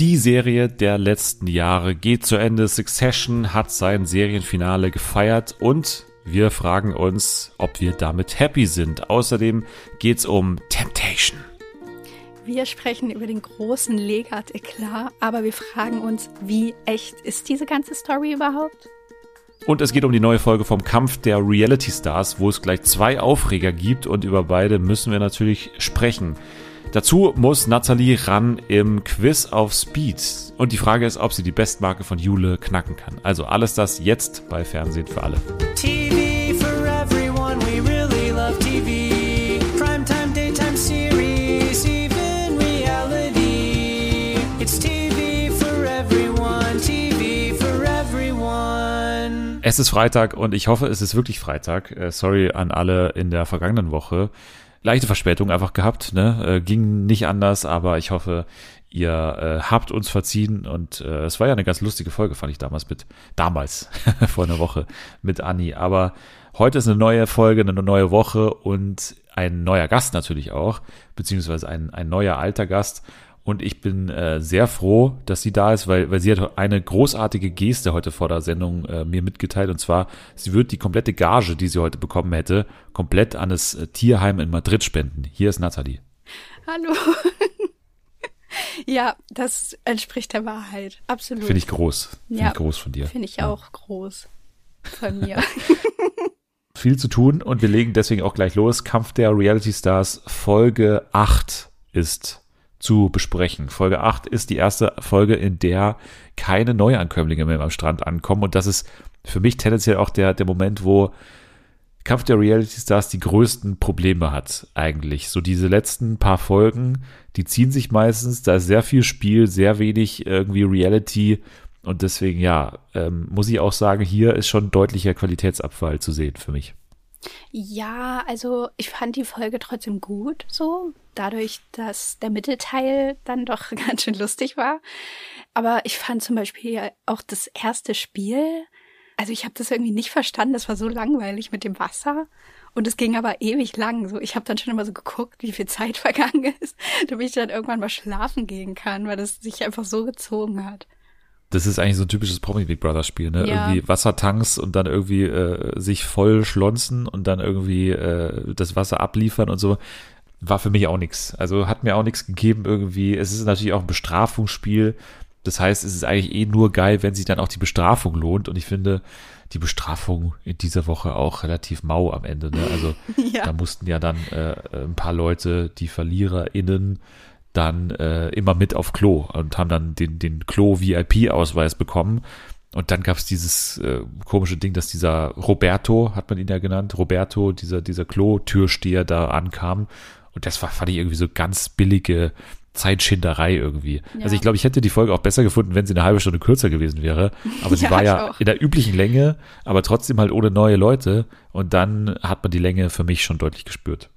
Die Serie der letzten Jahre geht zu Ende. Succession hat sein Serienfinale gefeiert und wir fragen uns, ob wir damit happy sind. Außerdem geht's um Temptation. Wir sprechen über den großen Legat-Eklat, aber wir fragen uns, wie echt ist diese ganze Story überhaupt? Und es geht um die neue Folge vom Kampf der Reality Stars, wo es gleich zwei Aufreger gibt und über beide müssen wir natürlich sprechen. Dazu muss Nathalie ran im Quiz auf Speed. Und die Frage ist, ob sie die Bestmarke von Jule knacken kann. Also alles das jetzt bei Fernsehen für alle. TV for everyone, we really love TV. Primetime, daytime series, even reality. It's TV for everyone, TV for everyone. Es ist Freitag und ich hoffe, es ist wirklich Freitag. Äh, sorry an alle in der vergangenen Woche leichte Verspätung einfach gehabt, ne? Äh, ging nicht anders, aber ich hoffe, ihr äh, habt uns verziehen und äh, es war ja eine ganz lustige Folge, fand ich damals mit, damals, vor einer Woche mit Anni. Aber heute ist eine neue Folge, eine neue Woche und ein neuer Gast natürlich auch, beziehungsweise ein, ein neuer alter Gast. Und ich bin äh, sehr froh, dass sie da ist, weil, weil sie hat eine großartige Geste heute vor der Sendung äh, mir mitgeteilt. Und zwar, sie wird die komplette Gage, die sie heute bekommen hätte, komplett an das äh, Tierheim in Madrid spenden. Hier ist Nathalie. Hallo. ja, das entspricht der Wahrheit. Absolut. Finde ich groß. Finde ja, ich groß von dir. Finde ich ja. auch groß von mir. Viel zu tun und wir legen deswegen auch gleich los. Kampf der Reality Stars Folge 8 ist zu besprechen. Folge 8 ist die erste Folge, in der keine Neuankömmlinge mehr am Strand ankommen. Und das ist für mich tendenziell auch der, der Moment, wo Kampf der Reality Stars die größten Probleme hat, eigentlich. So diese letzten paar Folgen, die ziehen sich meistens, da ist sehr viel Spiel, sehr wenig irgendwie Reality. Und deswegen, ja, ähm, muss ich auch sagen, hier ist schon deutlicher Qualitätsabfall zu sehen für mich. Ja, also ich fand die Folge trotzdem gut, so. Dadurch, dass der Mittelteil dann doch ganz schön lustig war. Aber ich fand zum Beispiel auch das erste Bin also ich habe das irgendwie nicht verstanden. Das war so langweilig mit dem Wasser. Und es ging aber ewig lang. So, ich habe dann schon immer so geguckt, wie viel Zeit vergangen ist, damit ich dann irgendwann mal schlafen gehen kann, weil das sich einfach so gezogen hat das ist eigentlich so ein typisches Promi Big Brother Spiel, ne? Ja. Irgendwie Wassertanks und dann irgendwie äh, sich voll schlonzen und dann irgendwie äh, das Wasser abliefern und so. War für mich auch nichts. Also hat mir auch nichts gegeben irgendwie. Es ist natürlich auch ein Bestrafungsspiel. Das heißt, es ist eigentlich eh nur geil, wenn sich dann auch die Bestrafung lohnt. Und ich finde die Bestrafung in dieser Woche auch relativ mau am Ende. Ne? Also ja. da mussten ja dann äh, ein paar Leute, die VerliererInnen, dann äh, immer mit auf Klo und haben dann den, den Klo-VIP-Ausweis bekommen. Und dann gab es dieses äh, komische Ding, dass dieser Roberto, hat man ihn ja genannt, Roberto, dieser, dieser Klo-Türsteher da ankam. Und das war, fand ich irgendwie so ganz billige Zeitschinderei irgendwie. Ja. Also ich glaube, ich hätte die Folge auch besser gefunden, wenn sie eine halbe Stunde kürzer gewesen wäre. Aber sie ja, war ja in der üblichen Länge, aber trotzdem halt ohne neue Leute. Und dann hat man die Länge für mich schon deutlich gespürt.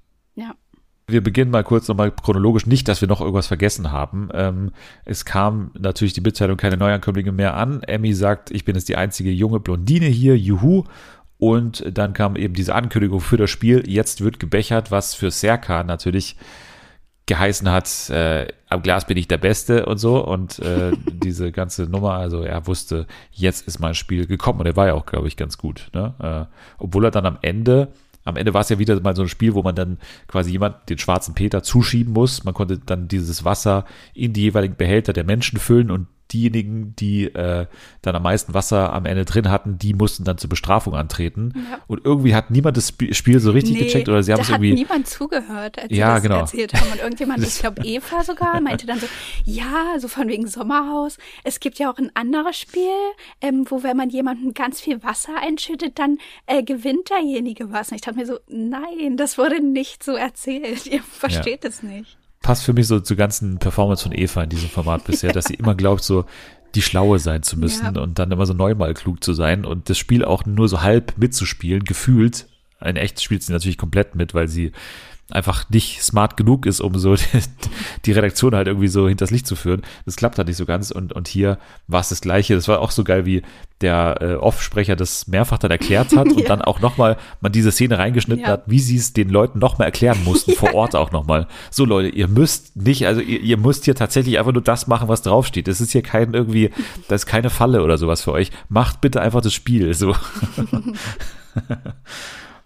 Wir beginnen mal kurz nochmal chronologisch, nicht, dass wir noch irgendwas vergessen haben. Ähm, es kam natürlich die Mitteilung keine Neuankömmlinge mehr an. Emmy sagt, ich bin jetzt die einzige junge Blondine hier, juhu. Und dann kam eben diese Ankündigung für das Spiel. Jetzt wird gebechert, was für Serkan natürlich geheißen hat, äh, am Glas bin ich der Beste und so. Und äh, diese ganze Nummer, also er wusste, jetzt ist mein Spiel gekommen. Und er war ja auch, glaube ich, ganz gut. Ne? Äh, obwohl er dann am Ende am Ende war es ja wieder mal so ein Spiel, wo man dann quasi jemand den schwarzen Peter zuschieben muss. Man konnte dann dieses Wasser in die jeweiligen Behälter der Menschen füllen und diejenigen, die äh, dann am meisten Wasser am Ende drin hatten, die mussten dann zur Bestrafung antreten. Ja. Und irgendwie hat niemand das Spiel so richtig nee, gecheckt oder sie haben es irgendwie. hat niemand zugehört, als ja, sie das genau. erzählt haben. Und irgendjemand, ich glaube Eva sogar, meinte dann so, ja, so von wegen Sommerhaus. Es gibt ja auch ein anderes Spiel, ähm, wo wenn man jemanden ganz viel Wasser einschüttet, dann äh, gewinnt derjenige was. Und ich dachte mir so, nein, das wurde nicht so erzählt. Ihr versteht es ja. nicht passt für mich so zur ganzen Performance von Eva in diesem Format bisher, dass sie immer glaubt, so die Schlaue sein zu müssen ja. und dann immer so neunmal klug zu sein und das Spiel auch nur so halb mitzuspielen, gefühlt. Ein echt spielt sie natürlich komplett mit, weil sie einfach nicht smart genug ist, um so die, Redaktion halt irgendwie so hinters Licht zu führen. Das klappt halt nicht so ganz und, und hier war es das Gleiche. Das war auch so geil, wie der äh, Off-Sprecher das mehrfach dann erklärt hat und ja. dann auch nochmal man diese Szene reingeschnitten ja. hat, wie sie es den Leuten nochmal erklären mussten, ja. vor Ort auch nochmal. So Leute, ihr müsst nicht, also ihr, ihr müsst hier tatsächlich einfach nur das machen, was draufsteht. Das ist hier kein irgendwie, das ist keine Falle oder sowas für euch. Macht bitte einfach das Spiel, so.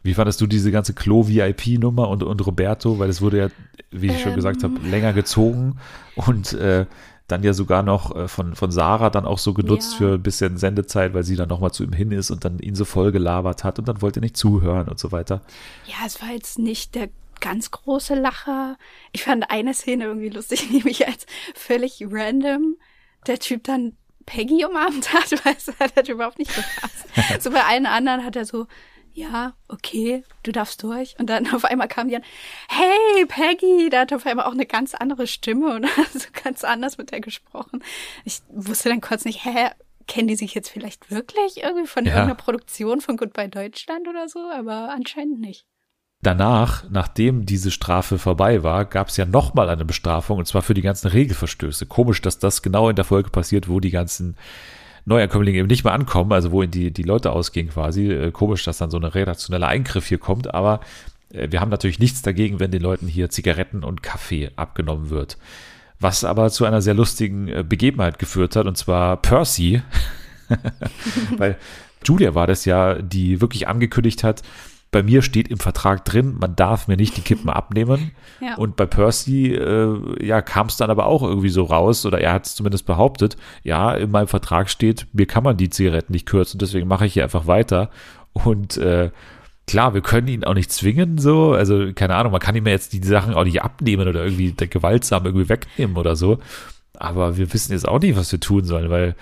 Wie fandest du diese ganze Klo-VIP-Nummer und, und Roberto? Weil es wurde ja, wie ich ähm. schon gesagt habe, länger gezogen und äh, dann ja sogar noch äh, von, von Sarah dann auch so genutzt ja. für ein bisschen Sendezeit, weil sie dann nochmal zu ihm hin ist und dann ihn so voll gelabert hat und dann wollte er nicht zuhören und so weiter. Ja, es war jetzt nicht der ganz große Lacher. Ich fand eine Szene irgendwie lustig, nämlich als völlig random der Typ dann Peggy umarmt hat, weil es hat überhaupt nicht gepasst. so bei allen anderen hat er so, ja, okay, du darfst durch. Und dann auf einmal kam die an, hey, Peggy, da hat auf einmal auch eine ganz andere Stimme und hat so ganz anders mit der gesprochen. Ich wusste dann kurz nicht, hä, kennen die sich jetzt vielleicht wirklich irgendwie von ja. irgendeiner Produktion von Goodbye Deutschland oder so, aber anscheinend nicht. Danach, nachdem diese Strafe vorbei war, gab es ja nochmal eine Bestrafung und zwar für die ganzen Regelverstöße. Komisch, dass das genau in der Folge passiert, wo die ganzen Neuankömmlinge eben nicht mehr ankommen, also wo die, die Leute ausgehen quasi. Äh, komisch, dass dann so ein redaktioneller Eingriff hier kommt, aber äh, wir haben natürlich nichts dagegen, wenn den Leuten hier Zigaretten und Kaffee abgenommen wird. Was aber zu einer sehr lustigen äh, Begebenheit geführt hat, und zwar Percy, weil Julia war das ja, die wirklich angekündigt hat, bei mir steht im Vertrag drin, man darf mir nicht die Kippen abnehmen. Ja. Und bei Percy, äh, ja, kam es dann aber auch irgendwie so raus, oder er hat es zumindest behauptet, ja, in meinem Vertrag steht, mir kann man die Zigaretten nicht kürzen, deswegen mache ich hier einfach weiter. Und äh, klar, wir können ihn auch nicht zwingen, so, also keine Ahnung, man kann ihm ja jetzt die Sachen auch nicht abnehmen oder irgendwie gewaltsam irgendwie wegnehmen oder so. Aber wir wissen jetzt auch nicht, was wir tun sollen, weil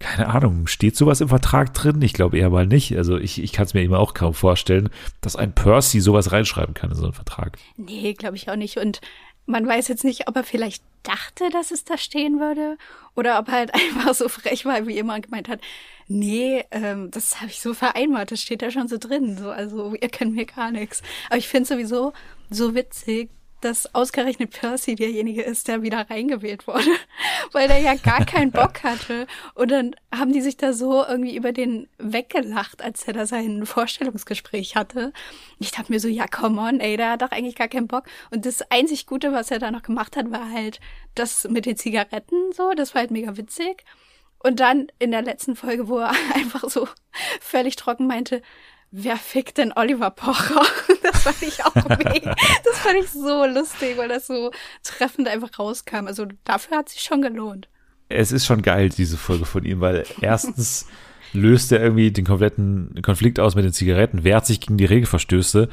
keine Ahnung, steht sowas im Vertrag drin? Ich glaube eher mal nicht. Also ich, ich kann es mir immer auch kaum vorstellen, dass ein Percy sowas reinschreiben kann in so einen Vertrag. Nee, glaube ich auch nicht. Und man weiß jetzt nicht, ob er vielleicht dachte, dass es da stehen würde oder ob er halt einfach so frech war, wie jemand gemeint hat, nee, ähm, das habe ich so vereinbart, das steht da schon so drin. So, also ihr könnt mir gar nichts. Aber ich finde sowieso so witzig, dass ausgerechnet Percy derjenige ist, der wieder reingewählt wurde, weil der ja gar keinen Bock hatte. Und dann haben die sich da so irgendwie über den weggelacht, als er da sein Vorstellungsgespräch hatte. Ich dachte mir so, ja, come on, ey, der hat doch eigentlich gar keinen Bock. Und das einzig Gute, was er da noch gemacht hat, war halt das mit den Zigaretten so, das war halt mega witzig. Und dann in der letzten Folge, wo er einfach so völlig trocken meinte, wer fickt denn Oliver Pocher? Das fand ich auch mega. Das fand ich so lustig, weil das so treffend einfach rauskam. Also dafür hat sich schon gelohnt. Es ist schon geil, diese Folge von ihm, weil erstens löst er irgendwie den kompletten Konflikt aus mit den Zigaretten, wehrt sich gegen die Regelverstöße,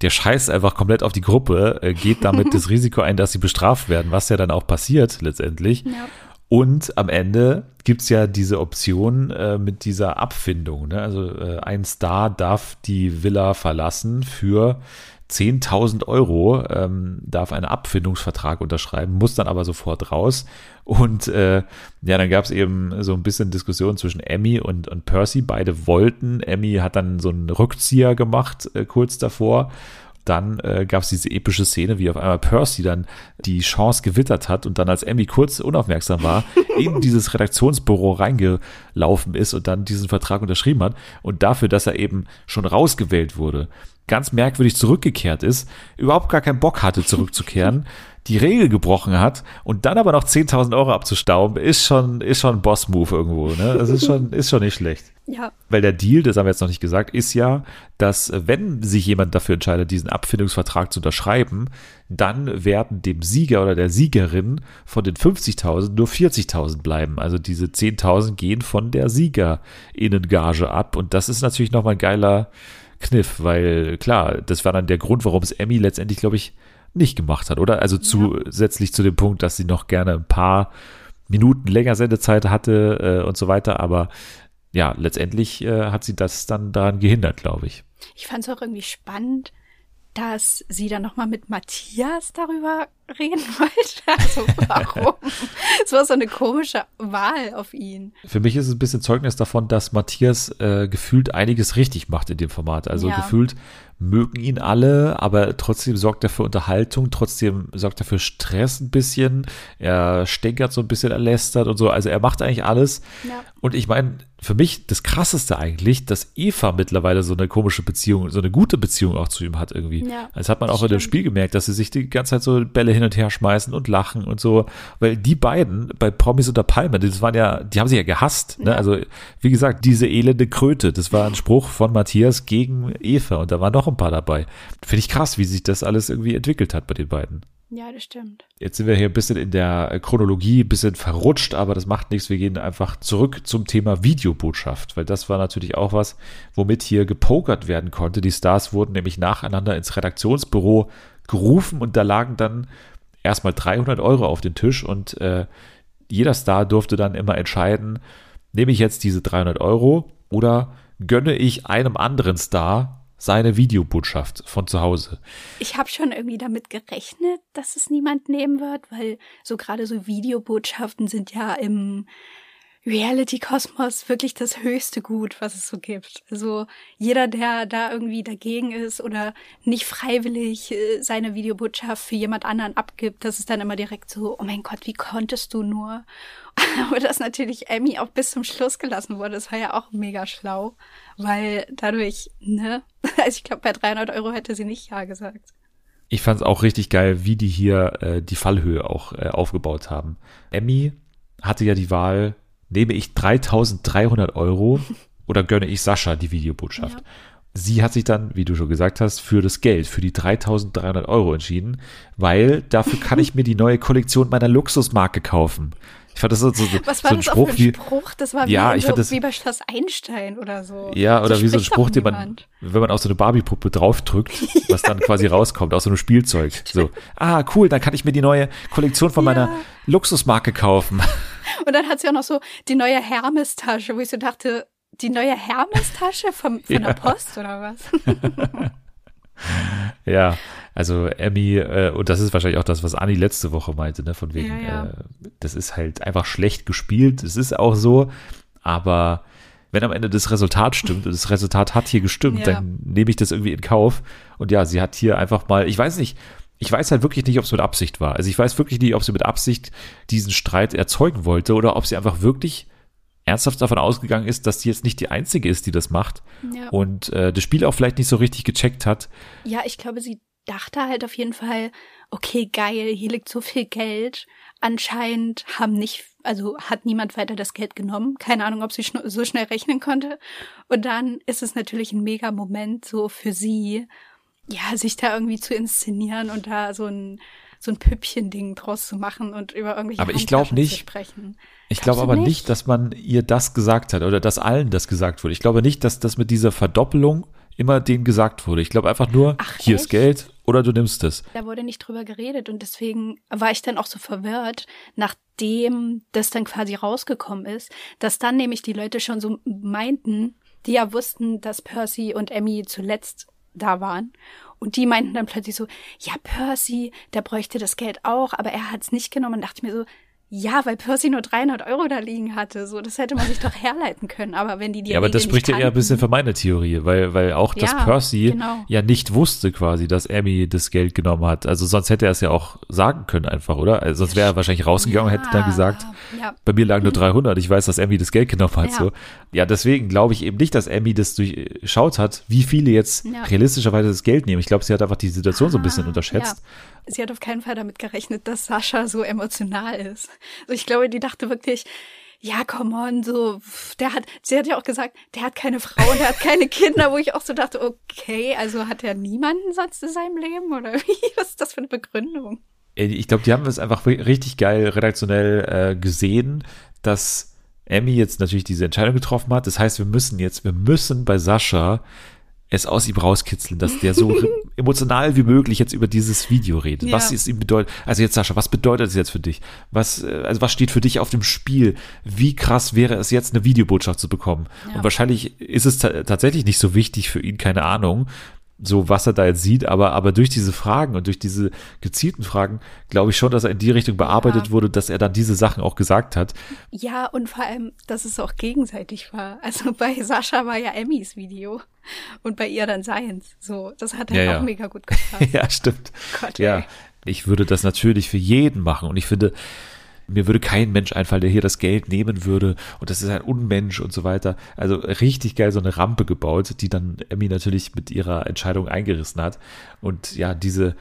der scheißt einfach komplett auf die Gruppe, äh, geht damit das Risiko ein, dass sie bestraft werden, was ja dann auch passiert letztendlich. Ja. Und am Ende gibt's ja diese Option äh, mit dieser Abfindung. Ne? Also äh, ein Star darf die Villa verlassen für 10.000 Euro, ähm, darf einen Abfindungsvertrag unterschreiben, muss dann aber sofort raus. Und äh, ja, dann gab's eben so ein bisschen Diskussion zwischen Emmy und, und Percy. Beide wollten. Emmy hat dann so einen Rückzieher gemacht äh, kurz davor dann äh, gab es diese epische Szene, wie auf einmal Percy dann die Chance gewittert hat und dann als Emmy kurz unaufmerksam war, in dieses Redaktionsbüro reingelaufen ist und dann diesen Vertrag unterschrieben hat und dafür, dass er eben schon rausgewählt wurde, ganz merkwürdig zurückgekehrt ist, überhaupt gar keinen Bock hatte zurückzukehren, die Regel gebrochen hat und dann aber noch 10.000 Euro abzustauben, ist schon, ist schon ein Boss-Move irgendwo, ne? Das ist schon, ist schon nicht schlecht. Ja. Weil der Deal, das haben wir jetzt noch nicht gesagt, ist ja, dass wenn sich jemand dafür entscheidet, diesen Abfindungsvertrag zu unterschreiben, dann werden dem Sieger oder der Siegerin von den 50.000 nur 40.000 bleiben. Also diese 10.000 gehen von der Siegerinnengage ab und das ist natürlich nochmal ein geiler Kniff, weil klar, das war dann der Grund, warum es Emmy letztendlich, glaube ich, nicht gemacht hat, oder? Also zusätzlich ja. zu dem Punkt, dass sie noch gerne ein paar Minuten länger Sendezeit hatte äh, und so weiter, aber ja, letztendlich äh, hat sie das dann daran gehindert, glaube ich. Ich fand es auch irgendwie spannend, dass sie dann nochmal mit Matthias darüber reden wollte. Also warum? Es war so eine komische Wahl auf ihn. Für mich ist es ein bisschen Zeugnis davon, dass Matthias äh, gefühlt einiges richtig macht in dem Format. Also ja. gefühlt mögen ihn alle, aber trotzdem sorgt er für Unterhaltung, trotzdem sorgt er für Stress ein bisschen. Er stänkert so ein bisschen, er lästert und so. Also er macht eigentlich alles. Ja. Und ich meine, für mich das Krasseste eigentlich, dass Eva mittlerweile so eine komische Beziehung, so eine gute Beziehung auch zu ihm hat irgendwie. Ja, das hat man auch stimmt. in dem Spiel gemerkt, dass sie sich die ganze Zeit so Bälle hin und her schmeißen und lachen und so. Weil die beiden bei Promis unter Palme, das waren ja, die haben sich ja gehasst. Ne? Ja. Also wie gesagt, diese elende Kröte, das war ein Spruch von Matthias gegen Eva und da waren noch ein paar dabei. Finde ich krass, wie sich das alles irgendwie entwickelt hat bei den beiden. Ja, das stimmt. Jetzt sind wir hier ein bisschen in der Chronologie, ein bisschen verrutscht, aber das macht nichts. Wir gehen einfach zurück zum Thema Videobotschaft, weil das war natürlich auch was, womit hier gepokert werden konnte. Die Stars wurden nämlich nacheinander ins Redaktionsbüro gerufen und da lagen dann erstmal 300 Euro auf den Tisch und äh, jeder Star durfte dann immer entscheiden, nehme ich jetzt diese 300 Euro oder gönne ich einem anderen Star seine Videobotschaft von zu Hause. Ich habe schon irgendwie damit gerechnet, dass es niemand nehmen wird, weil so gerade so Videobotschaften sind ja im Reality-Kosmos wirklich das höchste Gut, was es so gibt. Also jeder, der da irgendwie dagegen ist oder nicht freiwillig äh, seine Videobotschaft für jemand anderen abgibt, das ist dann immer direkt so, oh mein Gott, wie konntest du nur? Aber dass natürlich Emmy auch bis zum Schluss gelassen wurde, das war ja auch mega schlau, weil dadurch, ne, also ich glaube, bei 300 Euro hätte sie nicht Ja gesagt. Ich fand es auch richtig geil, wie die hier äh, die Fallhöhe auch äh, aufgebaut haben. Emmy hatte ja die Wahl, nehme ich 3300 Euro oder gönne ich Sascha die Videobotschaft. Ja. Sie hat sich dann, wie du schon gesagt hast, für das Geld, für die 3300 Euro entschieden, weil dafür kann ich mir die neue Kollektion meiner Luxusmarke kaufen. Ich fand das so, so, Was war so ein das Spruch, ein Spruch? Das war ja, wie, ich so, das, wie bei Schloss Einstein oder so. Ja, oder so wie so ein Spruch, den man, wenn man auf so eine Barbie-Puppe draufdrückt, was dann quasi rauskommt aus so einem Spielzeug. So, ah, cool, dann kann ich mir die neue Kollektion von ja. meiner Luxusmarke kaufen. Und dann hat sie auch noch so die neue Hermes-Tasche, wo ich so dachte, die neue Hermes-Tasche von ja. der Post oder was? ja, also Emmy, äh, und das ist wahrscheinlich auch das, was Anni letzte Woche meinte, ne, von wegen, ja, ja. Äh, das ist halt einfach schlecht gespielt. Es ist auch so, aber wenn am Ende das Resultat stimmt und das Resultat hat hier gestimmt, ja. dann nehme ich das irgendwie in Kauf. Und ja, sie hat hier einfach mal, ich weiß nicht, ich weiß halt wirklich nicht, ob es mit Absicht war. Also ich weiß wirklich nicht, ob sie mit Absicht diesen Streit erzeugen wollte oder ob sie einfach wirklich ernsthaft davon ausgegangen ist, dass sie jetzt nicht die Einzige ist, die das macht ja. und äh, das Spiel auch vielleicht nicht so richtig gecheckt hat. Ja, ich glaube, sie dachte halt auf jeden Fall, okay, geil, hier liegt so viel Geld. Anscheinend haben nicht, also hat niemand weiter das Geld genommen. Keine Ahnung, ob sie schn so schnell rechnen konnte. Und dann ist es natürlich ein mega Moment so für sie, ja, sich da irgendwie zu inszenieren und da so ein so ein Püppchen-Ding draus zu machen und über irgendwelche aber ich glaube nicht, sprechen. Ich glaube aber nicht? nicht, dass man ihr das gesagt hat oder dass allen das gesagt wurde. Ich glaube nicht, dass das mit dieser Verdoppelung immer denen gesagt wurde. Ich glaube einfach nur, Ach, hier echt? ist Geld oder du nimmst es. Da wurde nicht drüber geredet und deswegen war ich dann auch so verwirrt, nachdem das dann quasi rausgekommen ist, dass dann nämlich die Leute schon so meinten, die ja wussten, dass Percy und Emmy zuletzt da waren. Und die meinten dann plötzlich so, ja, Percy, der bräuchte das Geld auch, aber er hat es nicht genommen. Und dachte mir so, ja, weil Percy nur 300 Euro da liegen hatte. So, das hätte man sich doch herleiten können. Aber wenn die die Ja, aber das spricht ja eher ein bisschen für meine Theorie, weil, weil auch, dass ja, Percy genau. ja nicht wusste quasi, dass Amy das Geld genommen hat. Also sonst hätte er es ja auch sagen können einfach, oder? Also sonst wäre er wahrscheinlich rausgegangen ja, und hätte dann gesagt, ja. bei mir lagen nur 300. Ich weiß, dass Amy das Geld genommen hat. Ja. So. Ja, deswegen glaube ich eben nicht, dass Amy das durchschaut hat, wie viele jetzt realistischerweise das Geld nehmen. Ich glaube, sie hat einfach die Situation so ein bisschen ah, unterschätzt sie hat auf keinen Fall damit gerechnet, dass Sascha so emotional ist. Also ich glaube, die dachte wirklich, ja, come on, so, der hat, sie hat ja auch gesagt, der hat keine Frau der hat keine Kinder, wo ich auch so dachte, okay, also hat er niemanden sonst in seinem Leben oder wie? Was ist das für eine Begründung? Ich glaube, die haben es einfach richtig geil redaktionell äh, gesehen, dass Emmy jetzt natürlich diese Entscheidung getroffen hat. Das heißt, wir müssen jetzt, wir müssen bei Sascha es aus ihm rauskitzeln, dass der so emotional wie möglich jetzt über dieses Video redet. Ja. Was ist ihm bedeutet? Also jetzt Sascha, was bedeutet es jetzt für dich? Was äh, also was steht für dich auf dem Spiel? Wie krass wäre es jetzt eine Videobotschaft zu bekommen? Ja. Und wahrscheinlich ist es tatsächlich nicht so wichtig für ihn, keine Ahnung, so was er da jetzt sieht, aber, aber durch diese Fragen und durch diese gezielten Fragen glaube ich schon, dass er in die Richtung bearbeitet ja. wurde, dass er dann diese Sachen auch gesagt hat. Ja, und vor allem, dass es auch gegenseitig war. Also bei Sascha war ja Emmys Video und bei ihr dann Science. So, das hat halt ja, auch ja. mega gut gepasst. ja, stimmt. Gott, ja, ich würde das natürlich für jeden machen und ich finde, mir würde kein Mensch einfallen, der hier das Geld nehmen würde und das ist ein Unmensch und so weiter. Also richtig geil so eine Rampe gebaut, die dann Emmy natürlich mit ihrer Entscheidung eingerissen hat. Und ja, diese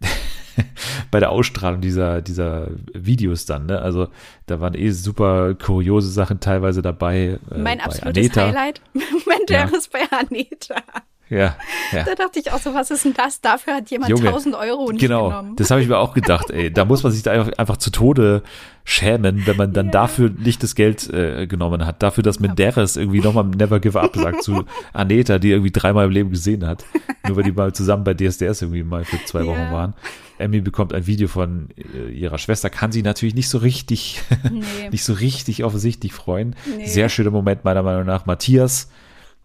bei der Ausstrahlung dieser, dieser Videos dann, ne? Also da waren eh super kuriose Sachen teilweise dabei. Äh, mein absolutes Aneta. Highlight, Menderes ja. bei Aneta. Ja, ja. Da dachte ich auch so, was ist denn das? Dafür hat jemand Junge, 1000 Euro nicht genau, genommen. Das habe ich mir auch gedacht, ey. Da muss man sich da einfach, einfach zu Tode schämen, wenn man dann ja. dafür nicht das Geld äh, genommen hat. Dafür, dass Menderes irgendwie nochmal Never Give Up sagt zu Aneta, die irgendwie dreimal im Leben gesehen hat. Nur weil die mal zusammen bei DSDS irgendwie mal für zwei Wochen ja. waren. Emmy bekommt ein Video von äh, ihrer Schwester, kann sie natürlich nicht so richtig, nee. nicht so richtig offensichtlich freuen. Nee. Sehr schöner Moment meiner Meinung nach. Matthias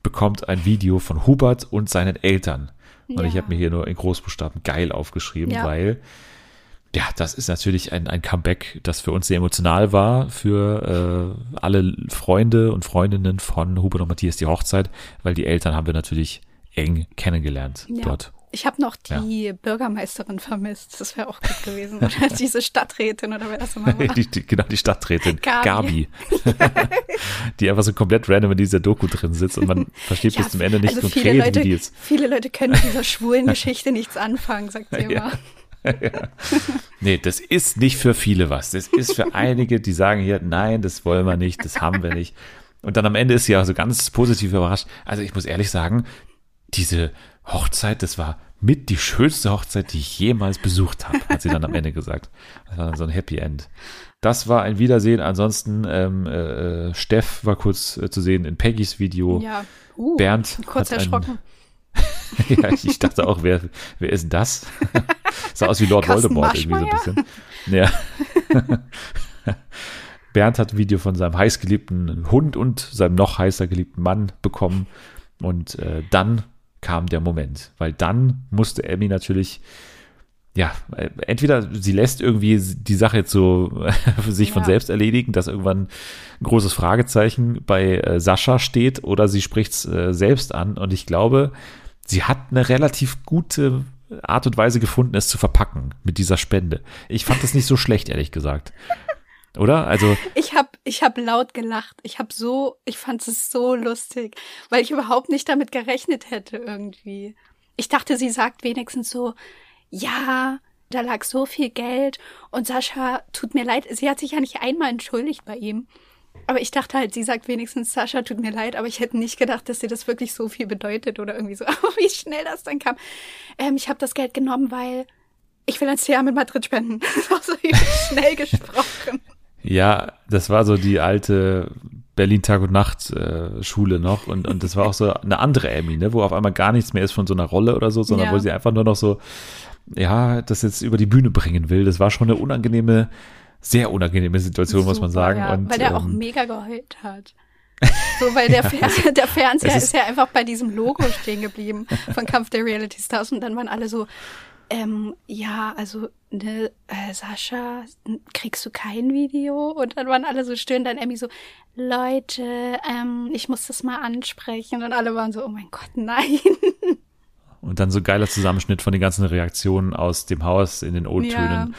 bekommt ein Video von Hubert und seinen Eltern. Und ja. ich habe mir hier nur in Großbuchstaben geil aufgeschrieben, ja. weil ja, das ist natürlich ein, ein Comeback, das für uns sehr emotional war, für äh, alle Freunde und Freundinnen von Hubert und Matthias die Hochzeit, weil die Eltern haben wir natürlich eng kennengelernt ja. dort. Ich habe noch die ja. Bürgermeisterin vermisst. Das wäre auch gut gewesen. Oder diese Stadträtin oder wer das immer war. Die, die, genau, die Stadträtin. Gabi. Gabi. die einfach so komplett random in dieser Doku drin sitzt und man versteht ja, bis zum Ende nicht also konkret, Leute, wie die ist. Viele Leute können mit dieser schwulen Geschichte nichts anfangen, sagt sie immer. Ja. Nee, das ist nicht für viele was. Das ist für einige, die sagen hier, nein, das wollen wir nicht, das haben wir nicht. Und dann am Ende ist sie auch so ganz positiv überrascht. Also ich muss ehrlich sagen, diese Hochzeit, das war mit die schönste Hochzeit, die ich jemals besucht habe, hat sie dann am Ende gesagt. Das war dann so ein Happy End. Das war ein Wiedersehen. Ansonsten, ähm, äh, Steff war kurz äh, zu sehen in Peggys Video. Ja. Uh, Bernd. Kurz erschrocken. ja, ich dachte auch, wer, wer ist das? Sah aus wie Lord Voldemort irgendwie so ein bisschen. Ja. Bernd hat ein Video von seinem heißgeliebten Hund und seinem noch heißer geliebten Mann bekommen. Und äh, dann kam der Moment, weil dann musste Emmy natürlich ja, entweder sie lässt irgendwie die Sache jetzt so sich ja. von selbst erledigen, dass irgendwann ein großes Fragezeichen bei äh, Sascha steht, oder sie spricht es äh, selbst an. Und ich glaube, sie hat eine relativ gute Art und Weise gefunden, es zu verpacken mit dieser Spende. Ich fand das nicht so schlecht, ehrlich gesagt. Oder? Also ich habe ich hab laut gelacht. Ich habe so, ich fand es so lustig, weil ich überhaupt nicht damit gerechnet hätte irgendwie. Ich dachte, sie sagt wenigstens so, ja, da lag so viel Geld und Sascha, tut mir leid, sie hat sich ja nicht einmal entschuldigt bei ihm. Aber ich dachte halt, sie sagt wenigstens, Sascha, tut mir leid, aber ich hätte nicht gedacht, dass sie das wirklich so viel bedeutet oder irgendwie so. Aber wie schnell das dann kam. Ähm, ich habe das Geld genommen, weil ich will ein Jahr mit Madrid spenden. Das war so schnell gesprochen. Ja, das war so die alte Berlin Tag und Nacht äh, Schule noch und, und das war auch so eine andere Emmy, ne, wo auf einmal gar nichts mehr ist von so einer Rolle oder so, sondern ja. wo sie einfach nur noch so, ja, das jetzt über die Bühne bringen will. Das war schon eine unangenehme, sehr unangenehme Situation, Super, muss man sagen. Ja, und, weil der ähm, auch mega geheult hat. So, weil der, Fer der Fernseher ist, ist, ja einfach bei diesem Logo stehen geblieben von Kampf der Reality Stars und dann waren alle so, ähm, ja, also, ne, äh, Sascha, kriegst du kein Video? Und dann waren alle so still und dann Emmy so, Leute, ähm, ich muss das mal ansprechen. Und alle waren so, oh mein Gott, nein. Und dann so geiler Zusammenschnitt von den ganzen Reaktionen aus dem Haus in den O-Tönen. Ja.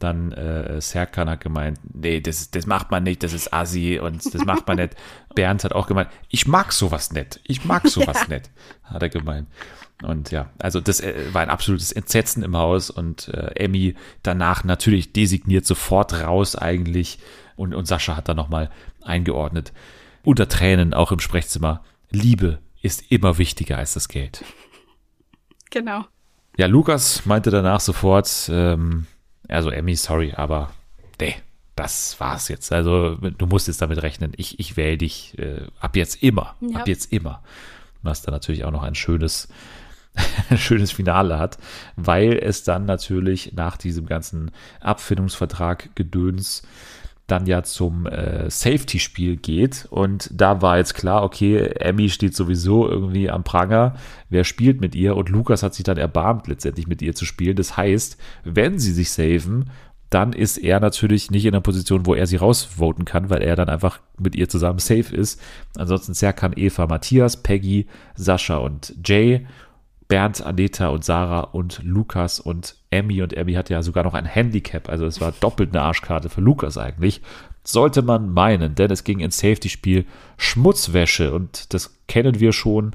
Dann äh, Serkan hat gemeint, nee, das, das macht man nicht, das ist assi und das macht man nicht. Bernd hat auch gemeint, ich mag sowas nicht, ich mag sowas ja. nicht, hat er gemeint. Und ja, also das äh, war ein absolutes Entsetzen im Haus und äh, Emmy danach natürlich designiert sofort raus eigentlich und, und Sascha hat da nochmal eingeordnet. Unter Tränen auch im Sprechzimmer. Liebe ist immer wichtiger als das Geld. Genau. Ja, Lukas meinte danach sofort, ähm, also Emmy, sorry, aber nee, das war's jetzt. Also du musst jetzt damit rechnen. Ich, ich wähle dich äh, ab jetzt immer. Ja. Ab jetzt immer. Was da natürlich auch noch ein schönes ein schönes Finale hat, weil es dann natürlich nach diesem ganzen Abfindungsvertrag Gedöns dann ja zum äh, Safety-Spiel geht. Und da war jetzt klar, okay, Emmy steht sowieso irgendwie am Pranger. Wer spielt mit ihr? Und Lukas hat sich dann erbarmt, letztendlich mit ihr zu spielen. Das heißt, wenn sie sich saven, dann ist er natürlich nicht in einer Position, wo er sie rausvoten kann, weil er dann einfach mit ihr zusammen safe ist. Ansonsten Serkan, Eva, Matthias, Peggy, Sascha und Jay, Bernd, Aneta und Sarah und Lukas und Emmy. Und Emmy hat ja sogar noch ein Handicap, also es war doppelt eine Arschkarte für Lukas eigentlich. Sollte man meinen, denn es ging ins Safety-Spiel Schmutzwäsche und das kennen wir schon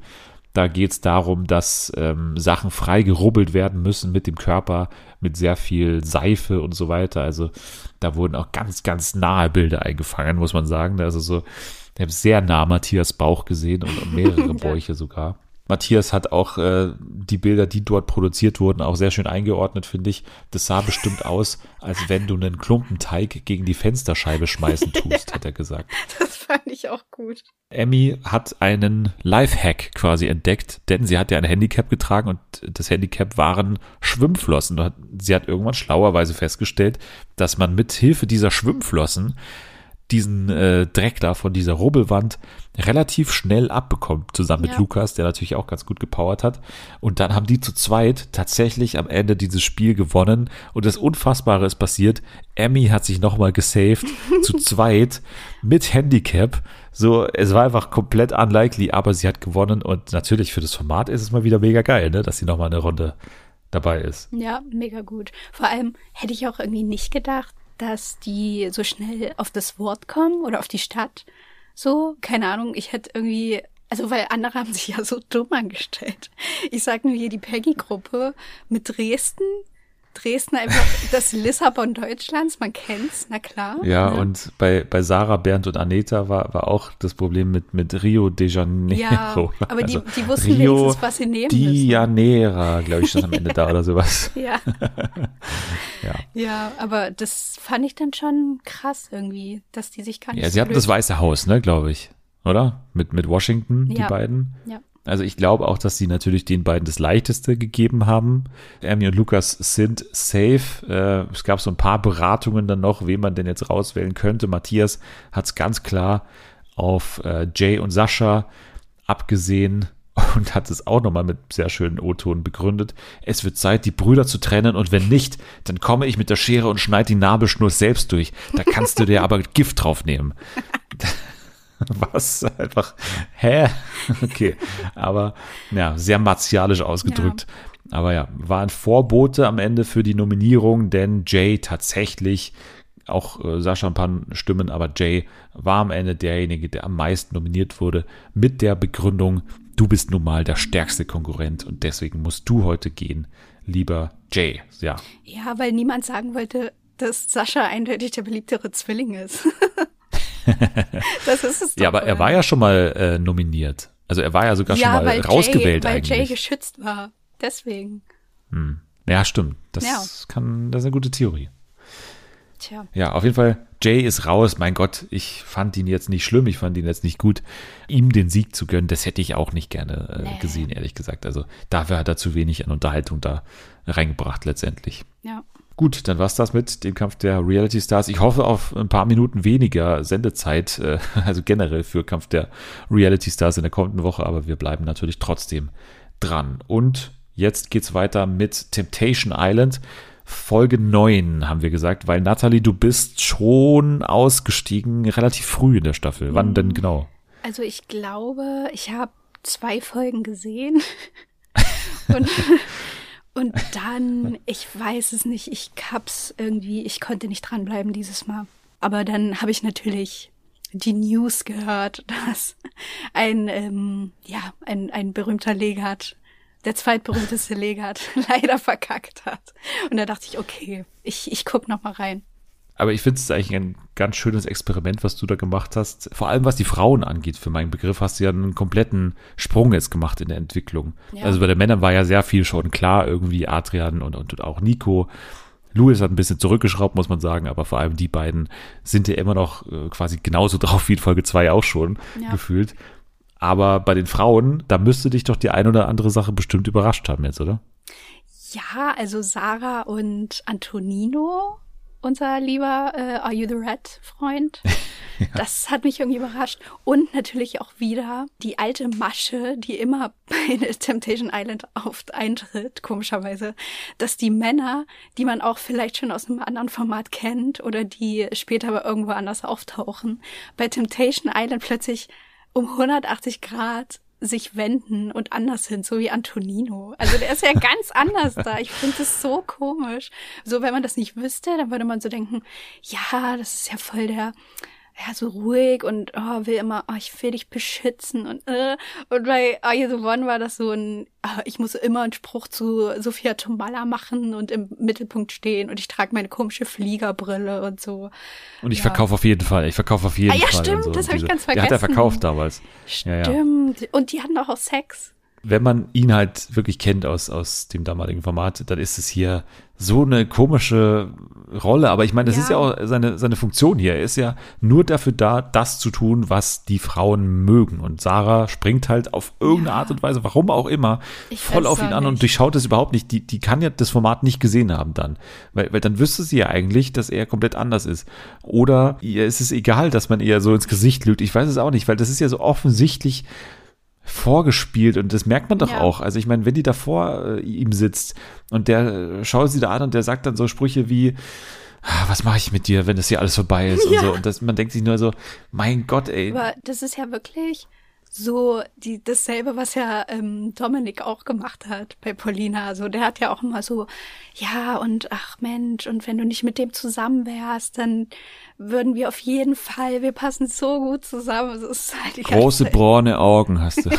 da geht es darum, dass ähm, Sachen frei gerubbelt werden müssen mit dem Körper, mit sehr viel Seife und so weiter. Also da wurden auch ganz, ganz nahe Bilder eingefangen, muss man sagen. Also so, ich habe sehr nah Matthias Bauch gesehen und mehrere Bäuche sogar. Matthias hat auch äh, die Bilder, die dort produziert wurden, auch sehr schön eingeordnet, finde ich. Das sah bestimmt aus, als wenn du einen Klumpenteig gegen die Fensterscheibe schmeißen tust, ja, hat er gesagt. Das fand ich auch gut. Emmy hat einen Lifehack quasi entdeckt, denn sie hat ja ein Handicap getragen und das Handicap waren Schwimmflossen. Sie hat irgendwann schlauerweise festgestellt, dass man mit Hilfe dieser Schwimmflossen diesen äh, Dreck da von dieser Rubbelwand relativ schnell abbekommt, zusammen mit ja. Lukas, der natürlich auch ganz gut gepowert hat. Und dann haben die zu zweit tatsächlich am Ende dieses Spiel gewonnen. Und das Unfassbare ist passiert. Emmy hat sich nochmal gesaved, zu zweit, mit Handicap. So, es war einfach komplett unlikely, aber sie hat gewonnen. Und natürlich für das Format ist es mal wieder mega geil, ne, dass sie nochmal eine Runde dabei ist. Ja, mega gut. Vor allem hätte ich auch irgendwie nicht gedacht, dass die so schnell auf das Wort kommen oder auf die Stadt. So, keine Ahnung, ich hätte irgendwie, also weil andere haben sich ja so dumm angestellt. Ich sag nur hier die Peggy-Gruppe mit Dresden, Dresden einfach das Lissabon Deutschlands, man kennt's, na klar. Ja, ne? und bei, bei Sarah, Bernd und Aneta war, war auch das Problem mit, mit Rio de Janeiro. Ja, aber also die, die wussten Rio wenigstens, was sie nehmen müssen. Janeira, glaube ich, stand am Ende ja. da oder sowas. Ja. ja. Ja, aber das fand ich dann schon krass irgendwie, dass die sich gar nicht Ja, sie hatten das Weiße Haus, ne, glaube ich, oder? Mit, mit Washington, ja. die beiden. Ja. Also ich glaube auch, dass sie natürlich den beiden das Leichteste gegeben haben. Amy und Lukas sind safe. Äh, es gab so ein paar Beratungen dann noch, wen man denn jetzt rauswählen könnte. Matthias hat es ganz klar auf äh, Jay und Sascha abgesehen und hat es auch nochmal mit sehr schönen O-Ton begründet. Es wird Zeit, die Brüder zu trennen und wenn nicht, dann komme ich mit der Schere und schneide die Nabelschnur selbst durch. Da kannst du dir aber Gift drauf nehmen. Was einfach, hä? Okay. Aber ja, sehr martialisch ausgedrückt. Ja. Aber ja, war ein Vorbote am Ende für die Nominierung, denn Jay tatsächlich, auch äh, Sascha ein paar Stimmen, aber Jay war am Ende derjenige, der am meisten nominiert wurde, mit der Begründung, du bist nun mal der stärkste Konkurrent und deswegen musst du heute gehen, lieber Jay. Ja. Ja, weil niemand sagen wollte, dass Sascha eindeutig der beliebtere Zwilling ist. das ist es doch, Ja, aber er war ja schon mal äh, nominiert. Also er war ja sogar ja, schon mal rausgewählt Jay, eigentlich. Weil Jay geschützt war. Deswegen. Hm. Ja, stimmt. Das ja. kann, das ist eine gute Theorie. Tja. Ja, auf jeden Fall, Jay ist raus. Mein Gott, ich fand ihn jetzt nicht schlimm, ich fand ihn jetzt nicht gut. Ihm den Sieg zu gönnen, das hätte ich auch nicht gerne äh, nee. gesehen, ehrlich gesagt. Also dafür hat er zu wenig an Unterhaltung da reingebracht letztendlich. Ja. Gut, dann war's das mit dem Kampf der Reality Stars. Ich hoffe auf ein paar Minuten weniger Sendezeit, äh, also generell für Kampf der Reality Stars in der kommenden Woche, aber wir bleiben natürlich trotzdem dran. Und jetzt geht's weiter mit Temptation Island. Folge 9 haben wir gesagt, weil Natalie, du bist schon ausgestiegen relativ früh in der Staffel. Wann denn genau? Also ich glaube, ich habe zwei Folgen gesehen. Und und dann, ich weiß es nicht, ich hab's irgendwie, ich konnte nicht dranbleiben dieses Mal. Aber dann habe ich natürlich die News gehört, dass ein, ähm, ja, ein, ein berühmter Legat, der zweitberühmteste Legat, leider verkackt hat. Und da dachte ich, okay, ich, ich guck noch mal rein. Aber ich finde es eigentlich ein ganz schönes Experiment, was du da gemacht hast. Vor allem was die Frauen angeht, für meinen Begriff, hast du ja einen kompletten Sprung jetzt gemacht in der Entwicklung. Ja. Also bei den Männern war ja sehr viel schon klar, irgendwie Adrian und, und, und auch Nico. Louis hat ein bisschen zurückgeschraubt, muss man sagen, aber vor allem die beiden sind ja immer noch äh, quasi genauso drauf wie in Folge 2 auch schon ja. gefühlt. Aber bei den Frauen, da müsste dich doch die ein oder andere Sache bestimmt überrascht haben jetzt, oder? Ja, also Sarah und Antonino unser lieber äh, Are You the Red Freund. ja. Das hat mich irgendwie überrascht. Und natürlich auch wieder die alte Masche, die immer bei Temptation Island oft eintritt, komischerweise, dass die Männer, die man auch vielleicht schon aus einem anderen Format kennt oder die später aber irgendwo anders auftauchen, bei Temptation Island plötzlich um 180 Grad sich wenden und anders sind, so wie Antonino. Also der ist ja ganz anders da. Ich finde das so komisch. So, wenn man das nicht wüsste, dann würde man so denken, ja, das ist ja voll der ja, so ruhig und oh, will immer, oh, ich will dich beschützen und äh. und bei Are You the One war das so ein, oh, ich muss immer einen Spruch zu Sophia Tomalla machen und im Mittelpunkt stehen und ich trage meine komische Fliegerbrille und so. Und ich ja. verkaufe auf jeden Fall, ich verkaufe auf jeden ah, ja, Fall. Ja, stimmt, so. das habe ich ganz vergessen. Der hat er verkauft damals. Stimmt. Ja, und die hatten auch Sex wenn man ihn halt wirklich kennt aus, aus dem damaligen Format, dann ist es hier so eine komische Rolle. Aber ich meine, das ja. ist ja auch seine, seine Funktion hier. Er ist ja nur dafür da, das zu tun, was die Frauen mögen. Und Sarah springt halt auf irgendeine ja. Art und Weise, warum auch immer, ich voll auf ihn an und durchschaut es überhaupt nicht. Die, die kann ja das Format nicht gesehen haben dann. Weil, weil dann wüsste sie ja eigentlich, dass er komplett anders ist. Oder ihr ist es egal, dass man ihr so ins Gesicht lügt. Ich weiß es auch nicht, weil das ist ja so offensichtlich vorgespielt und das merkt man doch ja. auch. Also ich meine, wenn die davor äh, ihm sitzt und der äh, schaut sie da an und der sagt dann so Sprüche wie ah, was mache ich mit dir, wenn das hier alles vorbei ist ja. und so und das, man denkt sich nur so, mein Gott, ey. Aber das ist ja wirklich so die dasselbe, was ja ähm, Dominik auch gemacht hat bei Paulina. Also der hat ja auch immer so, ja und ach Mensch und wenn du nicht mit dem zusammen wärst, dann würden wir auf jeden Fall, wir passen so gut zusammen. Also, ist halt die Große braune Augen hast du.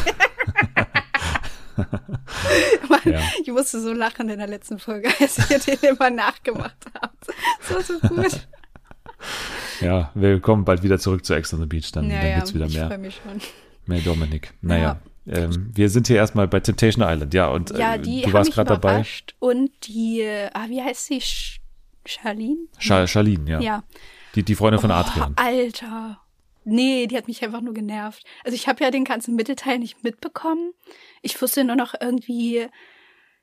Mann, ja. Ich musste so lachen in der letzten Folge, als ihr den immer nachgemacht habt. So, so gut. Ja, wir kommen bald wieder zurück zu Ex on the Beach, dann, ja, dann ja, wieder mehr. Ich freue mich schon. Mehr Dominik. Naja. Ja. Ähm, wir sind hier erstmal bei Temptation Island, ja, und ja, äh, du warst gerade dabei. Und die, ah, wie heißt sie? Charlene? Charlene, ja. Ja. Die, die Freundin von oh, Adrian. Alter. Nee, die hat mich einfach nur genervt. Also ich habe ja den ganzen Mittelteil nicht mitbekommen. Ich wusste nur noch irgendwie,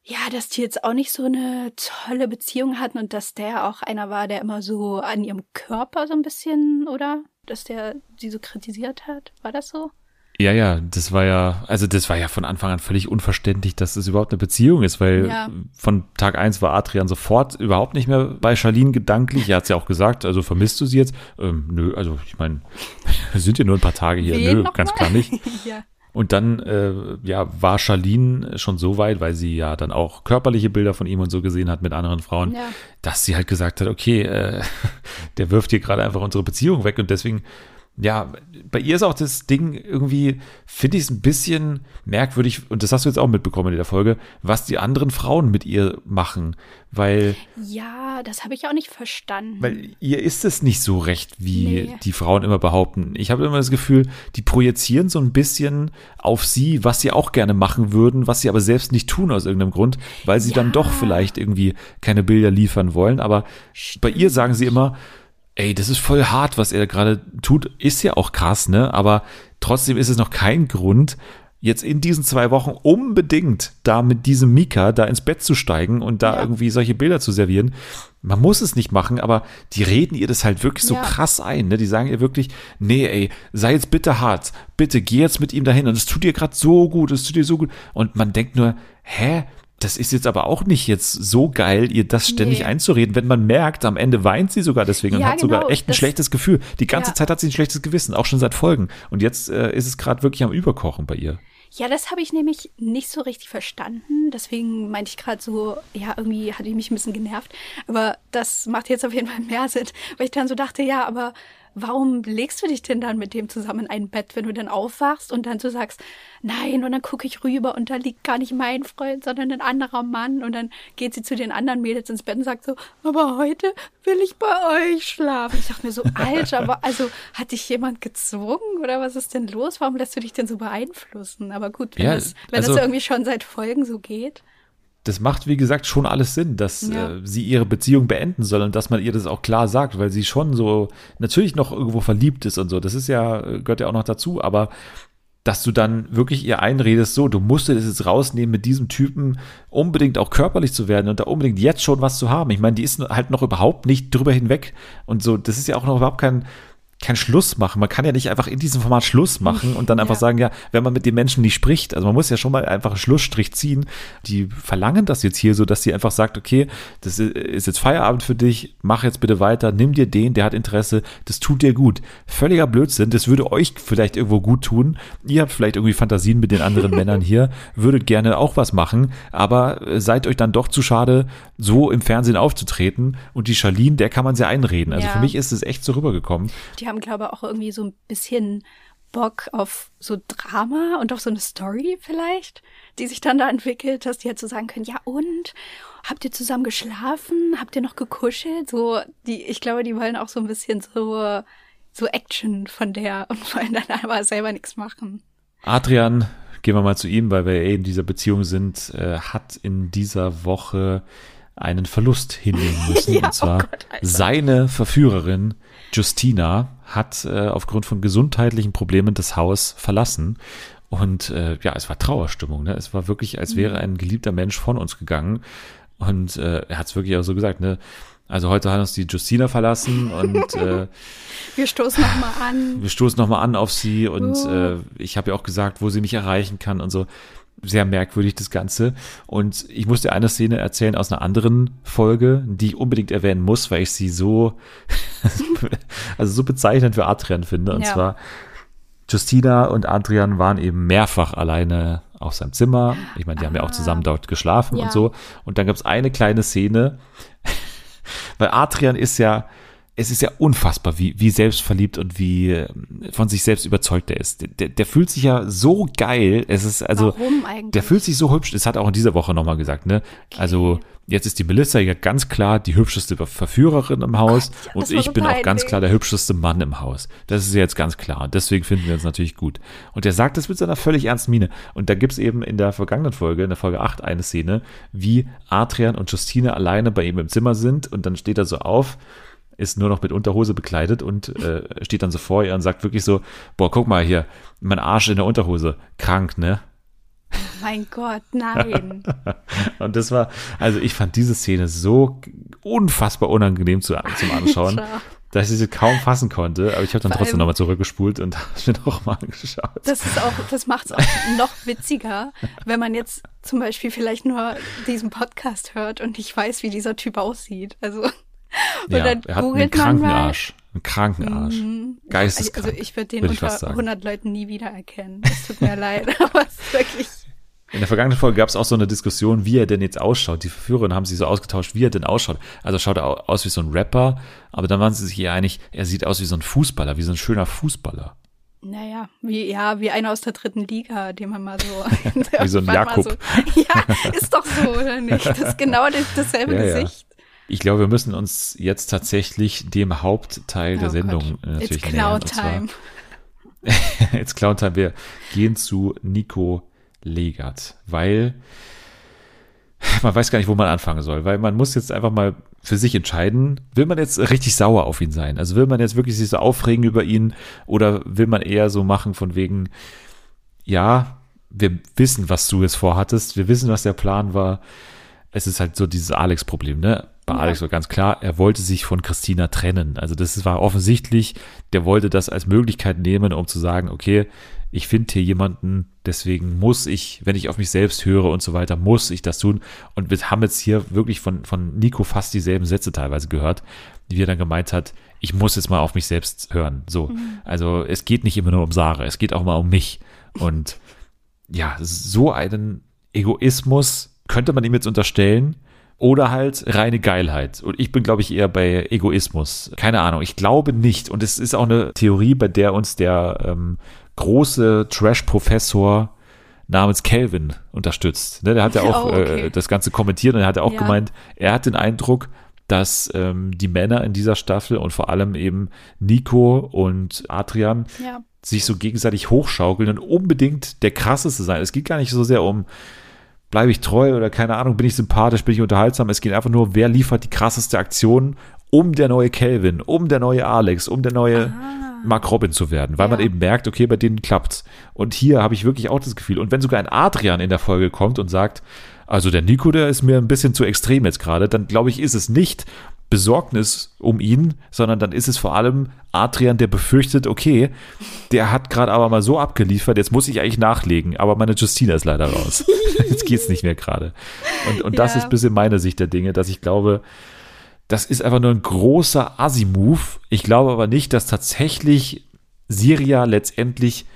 ja, dass die jetzt auch nicht so eine tolle Beziehung hatten und dass der auch einer war, der immer so an ihrem Körper so ein bisschen, oder? Dass der sie so kritisiert hat. War das so? Ja, ja, das war ja, also das war ja von Anfang an völlig unverständlich, dass das überhaupt eine Beziehung ist, weil ja. von Tag eins war Adrian sofort überhaupt nicht mehr bei Charlene gedanklich. Er hat ja auch gesagt, also vermisst du sie jetzt? Ähm, nö, also ich meine, wir sind ja nur ein paar Tage hier, Wen nö, ganz mal? klar nicht. ja. Und dann äh, ja, war Charlene schon so weit, weil sie ja dann auch körperliche Bilder von ihm und so gesehen hat mit anderen Frauen, ja. dass sie halt gesagt hat, okay, äh, der wirft hier gerade einfach unsere Beziehung weg und deswegen ja, bei ihr ist auch das Ding irgendwie, finde ich es ein bisschen merkwürdig, und das hast du jetzt auch mitbekommen in der Folge, was die anderen Frauen mit ihr machen, weil. Ja, das habe ich auch nicht verstanden. Weil ihr ist es nicht so recht, wie nee. die Frauen immer behaupten. Ich habe immer das Gefühl, die projizieren so ein bisschen auf sie, was sie auch gerne machen würden, was sie aber selbst nicht tun aus irgendeinem Grund, weil sie ja. dann doch vielleicht irgendwie keine Bilder liefern wollen. Aber Stimmt. bei ihr sagen sie immer, ey, das ist voll hart, was er gerade tut, ist ja auch krass, ne? Aber trotzdem ist es noch kein Grund, jetzt in diesen zwei Wochen unbedingt da mit diesem Mika da ins Bett zu steigen und da ja. irgendwie solche Bilder zu servieren. Man muss es nicht machen, aber die reden ihr das halt wirklich so ja. krass ein. Ne? Die sagen ihr wirklich, nee, ey, sei jetzt bitte hart, bitte geh jetzt mit ihm dahin und es tut dir gerade so gut, es tut dir so gut. Und man denkt nur, hä? Das ist jetzt aber auch nicht jetzt so geil, ihr das ständig nee. einzureden, wenn man merkt, am Ende weint sie sogar deswegen ja, und hat genau, sogar echt ein schlechtes Gefühl. Die ganze ja. Zeit hat sie ein schlechtes Gewissen, auch schon seit Folgen. Und jetzt äh, ist es gerade wirklich am Überkochen bei ihr. Ja, das habe ich nämlich nicht so richtig verstanden. Deswegen meinte ich gerade so, ja, irgendwie hatte ich mich ein bisschen genervt. Aber das macht jetzt auf jeden Fall mehr Sinn, weil ich dann so dachte, ja, aber warum legst du dich denn dann mit dem zusammen in ein Bett, wenn du dann aufwachst und dann so sagst, nein, und dann gucke ich rüber und da liegt gar nicht mein Freund, sondern ein anderer Mann und dann geht sie zu den anderen Mädels ins Bett und sagt so, aber heute will ich bei euch schlafen. Ich dachte mir so, Alter, aber also hat dich jemand gezwungen oder was ist denn los? Warum lässt du dich denn so beeinflussen? Aber gut, wenn, ja, das, wenn also, das irgendwie schon seit Folgen so geht das macht, wie gesagt, schon alles Sinn, dass ja. äh, sie ihre Beziehung beenden soll und dass man ihr das auch klar sagt, weil sie schon so natürlich noch irgendwo verliebt ist und so. Das ist ja, gehört ja auch noch dazu, aber dass du dann wirklich ihr einredest, so, du musst dir das jetzt rausnehmen, mit diesem Typen unbedingt auch körperlich zu werden und da unbedingt jetzt schon was zu haben. Ich meine, die ist halt noch überhaupt nicht drüber hinweg und so, das ist ja auch noch überhaupt kein, kein Schluss machen. Man kann ja nicht einfach in diesem Format Schluss machen und dann einfach ja. sagen, ja, wenn man mit den Menschen nicht spricht, also man muss ja schon mal einfach einen Schlussstrich ziehen. Die verlangen das jetzt hier so, dass sie einfach sagt, okay, das ist jetzt Feierabend für dich, mach jetzt bitte weiter, nimm dir den, der hat Interesse, das tut dir gut. Völliger Blödsinn, das würde euch vielleicht irgendwo gut tun. Ihr habt vielleicht irgendwie Fantasien mit den anderen Männern hier, würdet gerne auch was machen, aber seid euch dann doch zu schade, so im Fernsehen aufzutreten und die Charlene, der kann man sehr einreden. Also ja. für mich ist es echt so rübergekommen. Die haben, glaube ich, auch irgendwie so ein bisschen Bock auf so Drama und auf so eine Story vielleicht, die sich dann da entwickelt, dass die halt so sagen können, ja und? Habt ihr zusammen geschlafen? Habt ihr noch gekuschelt? So, die, ich glaube, die wollen auch so ein bisschen so, so Action von der und wollen dann aber selber nichts machen. Adrian, gehen wir mal zu ihm, weil wir eh in dieser Beziehung sind, äh, hat in dieser Woche einen Verlust hinnehmen müssen. ja, und zwar oh Gott, seine Verführerin Justina hat äh, aufgrund von gesundheitlichen Problemen das Haus verlassen. Und äh, ja, es war Trauerstimmung. Ne? Es war wirklich, als wäre mhm. ein geliebter Mensch von uns gegangen. Und äh, er hat es wirklich auch so gesagt, ne? Also heute hat uns die Justina verlassen und äh, wir stoßen nochmal an. Wir stoßen nochmal an auf sie und uh. äh, ich habe ja auch gesagt, wo sie mich erreichen kann und so sehr merkwürdig, das Ganze. Und ich muss dir eine Szene erzählen aus einer anderen Folge, die ich unbedingt erwähnen muss, weil ich sie so, also so bezeichnend für Adrian finde. Und ja. zwar, Justina und Adrian waren eben mehrfach alleine auf seinem Zimmer. Ich meine, die ah. haben ja auch zusammen dort geschlafen ja. und so. Und dann gab es eine kleine Szene, weil Adrian ist ja, es ist ja unfassbar, wie, wie selbstverliebt und wie ähm, von sich selbst überzeugt er ist. Der, der fühlt sich ja so geil. Es ist also, Warum eigentlich? der fühlt sich so hübsch. Das hat er auch in dieser Woche nochmal gesagt, ne? Okay. Also, jetzt ist die Melissa ja ganz klar die hübscheste Verführerin im Haus Gott, und ich so bin auch ganz klar der hübscheste Mann im Haus. Das ist jetzt ganz klar und deswegen finden wir uns natürlich gut. Und er sagt das mit seiner völlig ernsten Miene. Und da gibt's eben in der vergangenen Folge, in der Folge 8, eine Szene, wie Adrian und Justine alleine bei ihm im Zimmer sind und dann steht er so auf ist nur noch mit Unterhose bekleidet und äh, steht dann so vor ihr und sagt wirklich so, boah, guck mal hier, mein Arsch in der Unterhose, krank, ne? Mein Gott, nein. und das war, also ich fand diese Szene so unfassbar unangenehm zu, zum Anschauen, dass ich sie kaum fassen konnte, aber ich habe dann Vor trotzdem nochmal zurückgespult und habe mir nochmal angeschaut. Das ist auch, das macht es auch noch witziger, wenn man jetzt zum Beispiel vielleicht nur diesen Podcast hört und nicht weiß, wie dieser Typ aussieht. Also und ja, dann er hat einen kranken Arsch. Einen kranken Arsch. Mhm. Geisteskrank. Also ich würde den würd unter 100 Leuten nie wiedererkennen. Es tut mir leid, aber es ist wirklich... In der vergangenen Folge gab es auch so eine Diskussion, wie er denn jetzt ausschaut. Die Verführerin haben sich so ausgetauscht, wie er denn ausschaut. Also schaut er aus wie so ein Rapper, aber dann waren sie sich hier einig, er sieht aus wie so ein Fußballer, wie so ein schöner Fußballer. Naja, wie, ja, wie einer aus der dritten Liga, den man mal so. wie so ein Jakob. So, ja, ist doch so, oder nicht? Das ist genau dasselbe ja, Gesicht. Ja. Ich glaube, wir müssen uns jetzt tatsächlich dem Hauptteil oh der Sendung Gott. natürlich It's nähern. Clown Time. It's Clown Time. Wir gehen zu Nico Legert, weil man weiß gar nicht, wo man anfangen soll, weil man muss jetzt einfach mal für sich entscheiden, will man jetzt richtig sauer auf ihn sein? Also will man jetzt wirklich sich so aufregen über ihn oder will man eher so machen von wegen, ja, wir wissen, was du jetzt vorhattest, wir wissen, was der Plan war. Es ist halt so dieses Alex-Problem, ne? Bei ja. Alex war ganz klar, er wollte sich von Christina trennen. Also das war offensichtlich, der wollte das als Möglichkeit nehmen, um zu sagen, okay, ich finde hier jemanden, deswegen muss ich, wenn ich auf mich selbst höre und so weiter, muss ich das tun. Und wir haben jetzt hier wirklich von, von Nico fast dieselben Sätze teilweise gehört, wie er dann gemeint hat, ich muss jetzt mal auf mich selbst hören. So. Mhm. Also es geht nicht immer nur um Sarah, es geht auch mal um mich. Und ja, so einen Egoismus könnte man ihm jetzt unterstellen, oder halt reine Geilheit. Und ich bin, glaube ich, eher bei Egoismus. Keine Ahnung, ich glaube nicht. Und es ist auch eine Theorie, bei der uns der ähm, große Trash-Professor namens Calvin unterstützt. Ne, der hat ja auch oh, okay. äh, das Ganze kommentiert und er hat ja auch ja. gemeint, er hat den Eindruck, dass ähm, die Männer in dieser Staffel und vor allem eben Nico und Adrian ja. sich so gegenseitig hochschaukeln und unbedingt der krasseste sein. Es geht gar nicht so sehr um bleibe ich treu oder keine Ahnung, bin ich sympathisch, bin ich unterhaltsam. Es geht einfach nur, wer liefert die krasseste Aktion um der neue Kelvin, um der neue Alex, um der neue Ah. Mark Robin zu werden, weil Ja. man eben merkt, okay, bei denen klappt's. Und hier habe ich wirklich auch das Gefühl, und wenn sogar ein Adrian in der Folge kommt und sagt, also der Nico, der ist mir ein bisschen zu extrem jetzt gerade, dann glaube ich, ist es nicht Besorgnis um ihn, sondern dann ist es vor allem Adrian, der befürchtet, okay, der hat gerade aber mal so abgeliefert, jetzt muss ich eigentlich nachlegen, aber meine Justina ist leider raus. jetzt geht's nicht mehr gerade. Und, und das Ja. ist ein bisschen meine Sicht der Dinge, dass ich glaube, das ist einfach nur ein großer Assi-Move. Ich glaube aber nicht, dass tatsächlich Siria letztendlich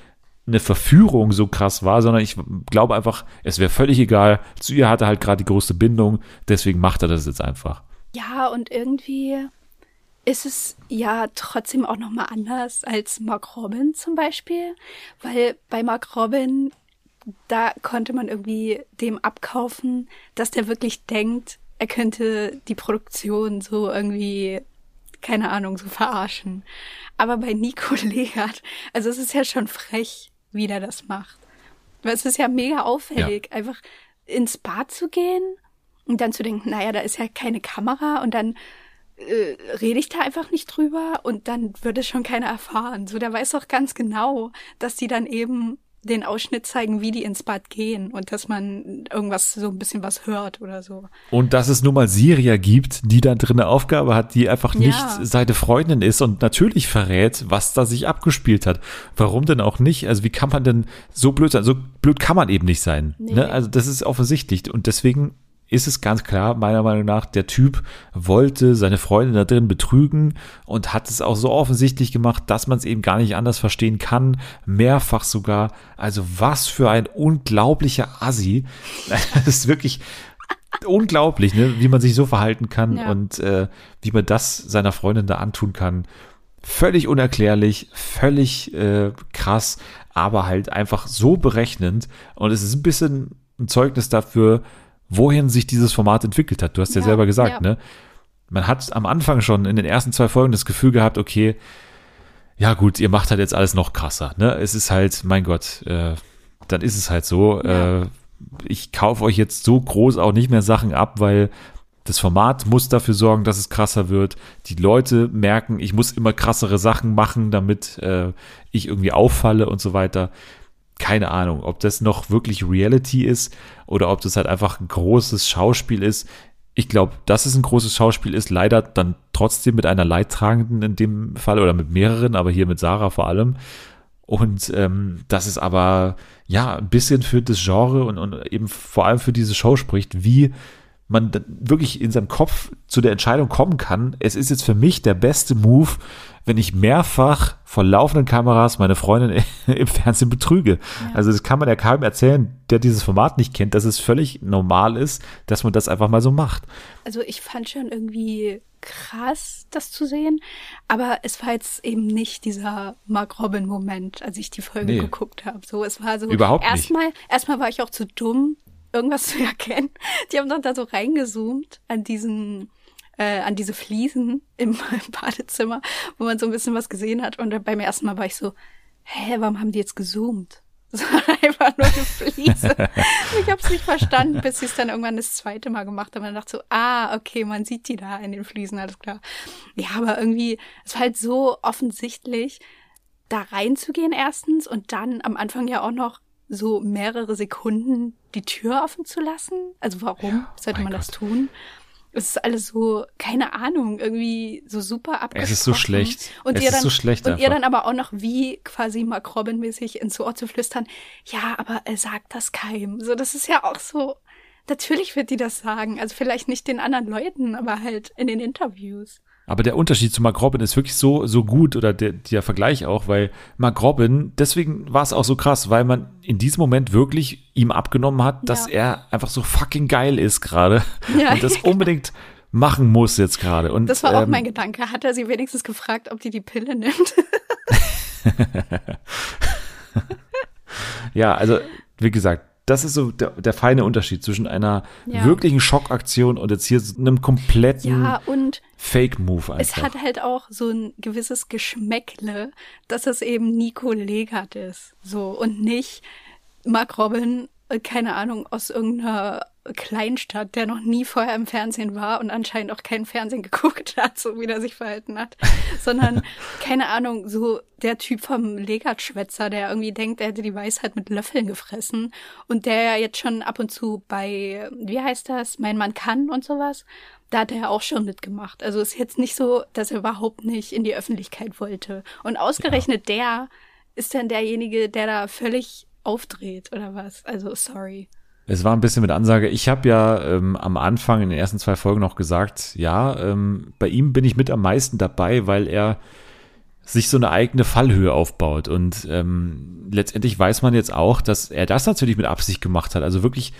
eine Verführung so krass war, sondern ich glaube einfach, es wäre völlig egal. Zu ihr hatte halt gerade die größte Bindung, deswegen macht er das jetzt einfach. Ja, und irgendwie ist es ja trotzdem auch nochmal anders als Mark Robin zum Beispiel, weil bei Mark Robin, da konnte man irgendwie dem abkaufen, dass der wirklich denkt, er könnte die Produktion so irgendwie, keine Ahnung, so verarschen. Aber bei Nico Legert, also es ist ja schon frech, wie der das macht. Weil es ist ja mega auffällig, einfach ins Bad zu gehen und dann zu denken, naja, da ist ja keine Kamera und dann äh, rede ich da einfach nicht drüber und dann würde schon keiner erfahren. So, der weiß doch ganz genau, dass die dann eben den Ausschnitt zeigen, wie die ins Bad gehen und dass man irgendwas so ein bisschen was hört oder so. Und dass es nun mal Siria gibt, die dann drin eine Aufgabe hat, die einfach nicht Ja. seine Freundin ist und natürlich verrät, was da sich abgespielt hat. Warum denn auch nicht? Also wie kann man denn so blöd sein? So blöd kann man eben nicht sein. Nee. Ne? Also das ist offensichtlich. Und deswegen ist es ganz klar, meiner Meinung nach, der Typ wollte seine Freundin da drin betrügen und hat es auch so offensichtlich gemacht, dass man es eben gar nicht anders verstehen kann. Mehrfach sogar. Also was für ein unglaublicher Assi. Das ist wirklich unglaublich, ne? wie man sich so verhalten kann Ja. und äh, wie man das seiner Freundin da antun kann. Völlig unerklärlich, völlig äh, krass, aber halt einfach so berechnend. Und es ist ein bisschen ein Zeugnis dafür, wohin sich dieses Format entwickelt hat. Du hast ja, Ja, selber gesagt, ja. ne? Man hat am Anfang schon in den ersten zwei Folgen das Gefühl gehabt, okay, ja gut, ihr macht halt jetzt alles noch krasser. Ne? Es ist halt, mein Gott, äh, dann ist es halt so. Ja. Äh, ich kaufe euch jetzt so groß auch nicht mehr Sachen ab, weil das Format muss dafür sorgen, dass es krasser wird. Die Leute merken, ich muss immer krassere Sachen machen, damit äh, ich irgendwie auffalle und so weiter. Keine Ahnung, ob das noch wirklich Reality ist oder ob das halt einfach ein großes Schauspiel ist. Ich glaube, dass es ein großes Schauspiel ist, leider dann trotzdem mit einer Leidtragenden in dem Fall oder mit mehreren, aber hier mit Sarah vor allem. Und ähm, dass es aber ja ein bisschen für das Genre und, und eben vor allem für diese Show spricht, wie man wirklich in seinem Kopf zu der Entscheidung kommen kann, es ist jetzt für mich der beste Move, wenn ich mehrfach vor laufenden Kameras meine Freundin im Fernsehen betrüge. Also das kann man ja keinem erzählen, der dieses Format nicht kennt, dass es völlig normal ist, dass man das einfach mal so macht. Also ich fand schon irgendwie krass, das zu sehen, aber es war jetzt eben nicht dieser Mark Robin Moment, als ich die Folge Nee. geguckt habe. So, es war so Überhaupt nicht. erstmal erstmal war ich auch zu dumm, irgendwas zu erkennen. Die haben doch da so reingezoomt an diesen äh, an diese Fliesen im Badezimmer, wo man so ein bisschen was gesehen hat und dann beim ersten Mal war ich so, hä, warum haben die jetzt gezoomt? Das war einfach nur eine Fliese. ich habe es nicht verstanden, bis sie es dann irgendwann das zweite Mal gemacht haben. Und dann dachte so, ah, okay, man sieht die da in den Fliesen, alles klar. Ja, aber irgendwie, es war halt so offensichtlich, da reinzugehen erstens und dann am Anfang ja auch noch so mehrere Sekunden die Tür offen zu lassen. Also warum Ja, sollte man das Gott. tun? Es ist alles so, keine Ahnung, irgendwie so super abgesprochen. Es ist so schlecht. Und Es ihr dann, so schlecht Und ihr dann aber auch noch wie quasi Mark Robin-mäßig ins Ohr zu flüstern, ja, aber er sagt das keinem. So, das ist ja auch so, natürlich wird die das sagen. Also vielleicht nicht den anderen Leuten, aber halt in den Interviews. Aber der Unterschied zu Mark Robin ist wirklich so, so gut oder der, der Vergleich auch, weil Mark Robin, deswegen war es auch so krass, weil man in diesem Moment wirklich ihm abgenommen hat, dass Ja. er einfach so fucking geil ist gerade Ja. und das unbedingt machen muss jetzt gerade. Und Das war auch ähm, mein Gedanke. Hat er sie wenigstens gefragt, ob die die Pille nimmt? Ja, also wie gesagt, das ist so der, der feine Unterschied zwischen einer Ja. wirklichen Schockaktion und jetzt hier so einem kompletten ja, und Fake-Move einfach. es hat halt auch so ein gewisses Geschmäckle, dass es eben Nico Legert ist. So, und nicht Mark Robin keine Ahnung, aus irgendeiner Kleinstadt, der noch nie vorher im Fernsehen war und anscheinend auch kein Fernsehen geguckt hat, so wie er sich verhalten hat, sondern keine Ahnung, so der Typ vom Legat-Schwätzer, der irgendwie denkt, er hätte die Weisheit mit Löffeln gefressen und der ja jetzt schon ab und zu bei, wie heißt das, Mein Mann kann und sowas, da hat er ja auch schon mitgemacht. Also ist jetzt nicht so, dass er überhaupt nicht in die Öffentlichkeit wollte. Und ausgerechnet ja. der ist dann derjenige, der da völlig aufdreht oder was. Also sorry. Es war ein bisschen mit Ansage. Ich habe ja ähm, am Anfang in den ersten zwei Folgen noch gesagt, ja, ähm, bei ihm bin ich mit am meisten dabei, weil er sich so eine eigene Fallhöhe aufbaut. Und ähm, letztendlich weiß man jetzt auch, dass er das natürlich mit Absicht gemacht hat. Also wirklich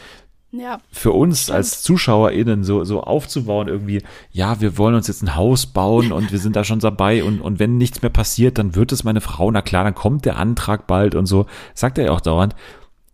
ja, für uns stimmt. als ZuschauerInnen so, so aufzubauen, irgendwie, ja, wir wollen uns jetzt ein Haus bauen und wir sind da schon dabei und, und wenn nichts mehr passiert, dann wird es meine Frau, na klar, dann kommt der Antrag bald und so, sagt er ja auch dauernd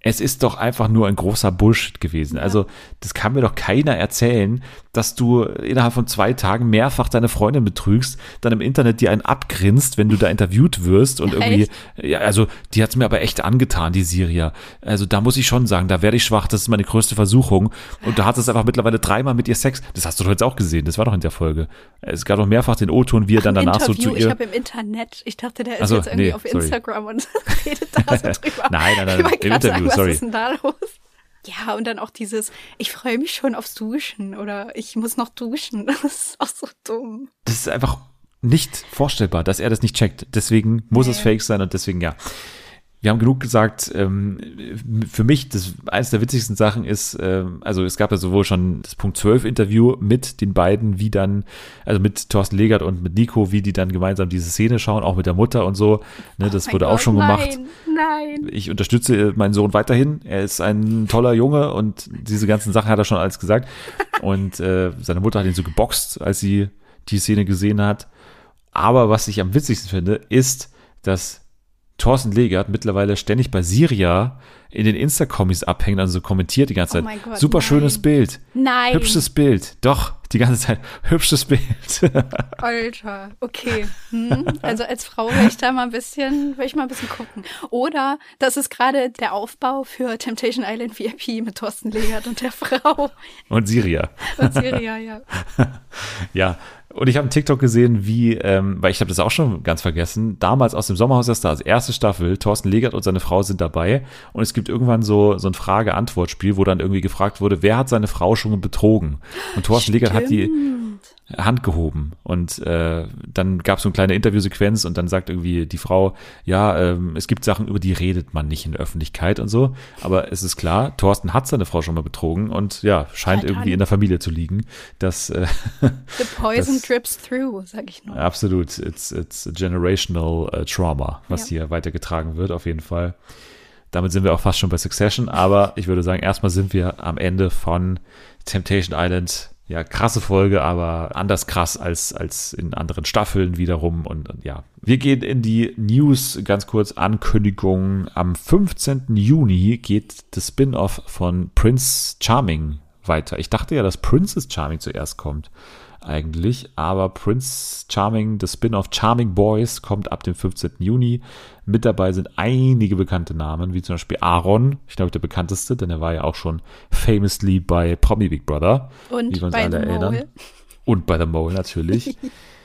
es ist doch einfach nur ein großer Bullshit gewesen. Ja. Also, das kann mir doch keiner erzählen, dass du innerhalb von zwei Tagen mehrfach deine Freundin betrügst, dann im Internet dir einen abgrinst, wenn du da interviewt wirst und irgendwie, echt? ja, also, die hat's mir aber echt angetan, die Siria. Also, da muss ich schon sagen, da werde ich schwach, das ist meine größte Versuchung. Und du hattest einfach mittlerweile dreimal mit ihr Sex. Das hast du doch jetzt auch gesehen, das war doch in der Folge. Es gab doch mehrfach den O-Ton, wie er dann danach Interview, so zu ihr. Ich habe im Internet, ich dachte, der ist also, jetzt irgendwie nee, auf sorry. Instagram und redet da so drüber. nein, nein, nein, im Interview was sorry. ist denn da los? Ja, und dann auch dieses, ich freue mich schon aufs Duschen oder ich muss noch duschen. Das ist auch so dumm. Das ist einfach nicht vorstellbar, dass er das nicht checkt. Deswegen muss nee. es fake sein und deswegen ja wir haben genug gesagt. Ähm, für mich, das eines der witzigsten Sachen ist, ähm, also es gab ja sowohl schon das Punkt 12 Interview mit den beiden, wie dann, also mit Thorsten Legert und mit Nico, wie die dann gemeinsam diese Szene schauen, auch mit der Mutter und so. Ne, das oh wurde Gott, auch schon nein, gemacht. Nein. Ich unterstütze meinen Sohn weiterhin. Er ist ein toller Junge und diese ganzen Sachen hat er schon alles gesagt. Und äh, seine Mutter hat ihn so geboxt, als sie die Szene gesehen hat. Aber was ich am witzigsten finde, ist, dass Thorsten Legert mittlerweile ständig bei Siria in den Insta-Kommis abhängt, also kommentiert die ganze oh Zeit. Oh Gott, Super nein. schönes Bild. Nein. Hübsches Bild. Doch, die ganze Zeit. Hübsches Bild. Alter, okay. Hm. Also als Frau will ich da mal ein bisschen, will ich mal ein bisschen gucken. Oder das ist gerade der Aufbau für Temptation Island VIP mit Thorsten Legert und der Frau. Und Siria. Und Siria, ja. ja, und ich habe TikTok gesehen, wie, ähm, weil ich habe das auch schon ganz vergessen, damals aus dem Sommerhaus der Stars, erste Staffel, Thorsten Legert und seine Frau sind dabei und es gibt irgendwann so, so ein Frage-Antwort-Spiel, wo dann irgendwie gefragt wurde, wer hat seine Frau schon betrogen? Und Thorsten Stimmt. Legert hat die, Hand gehoben. Und äh, dann gab es so eine kleine Interviewsequenz und dann sagt irgendwie die Frau, ja, ähm, es gibt Sachen, über die redet man nicht in der Öffentlichkeit und so. Aber es ist klar, Thorsten hat seine Frau schon mal betrogen und ja, scheint irgendwie in der Familie zu liegen. Dass, äh, The poison das, drips through, sag ich nur. Absolut. It's, it's a generational uh, trauma, was ja. hier weitergetragen wird, auf jeden Fall. Damit sind wir auch fast schon bei Succession, aber ich würde sagen, erstmal sind wir am Ende von Temptation Island ja, krasse Folge, aber anders krass als, als in anderen Staffeln wiederum. Und, ja, wir gehen in die News ganz kurz. Ankündigung. Am 15. Juni geht das Spin-off von Prince Charming weiter. Ich dachte ja, dass Princess Charming zuerst kommt eigentlich. Aber Prince Charming, das Spin-off Charming Boys, kommt ab dem 15. Juni. Mit dabei sind einige bekannte Namen, wie zum Beispiel Aaron, ich glaube der bekannteste, denn er war ja auch schon famously bei Promi Big Brother. Und wie wir uns bei alle The erinnern. Mole. Und bei The Mole natürlich.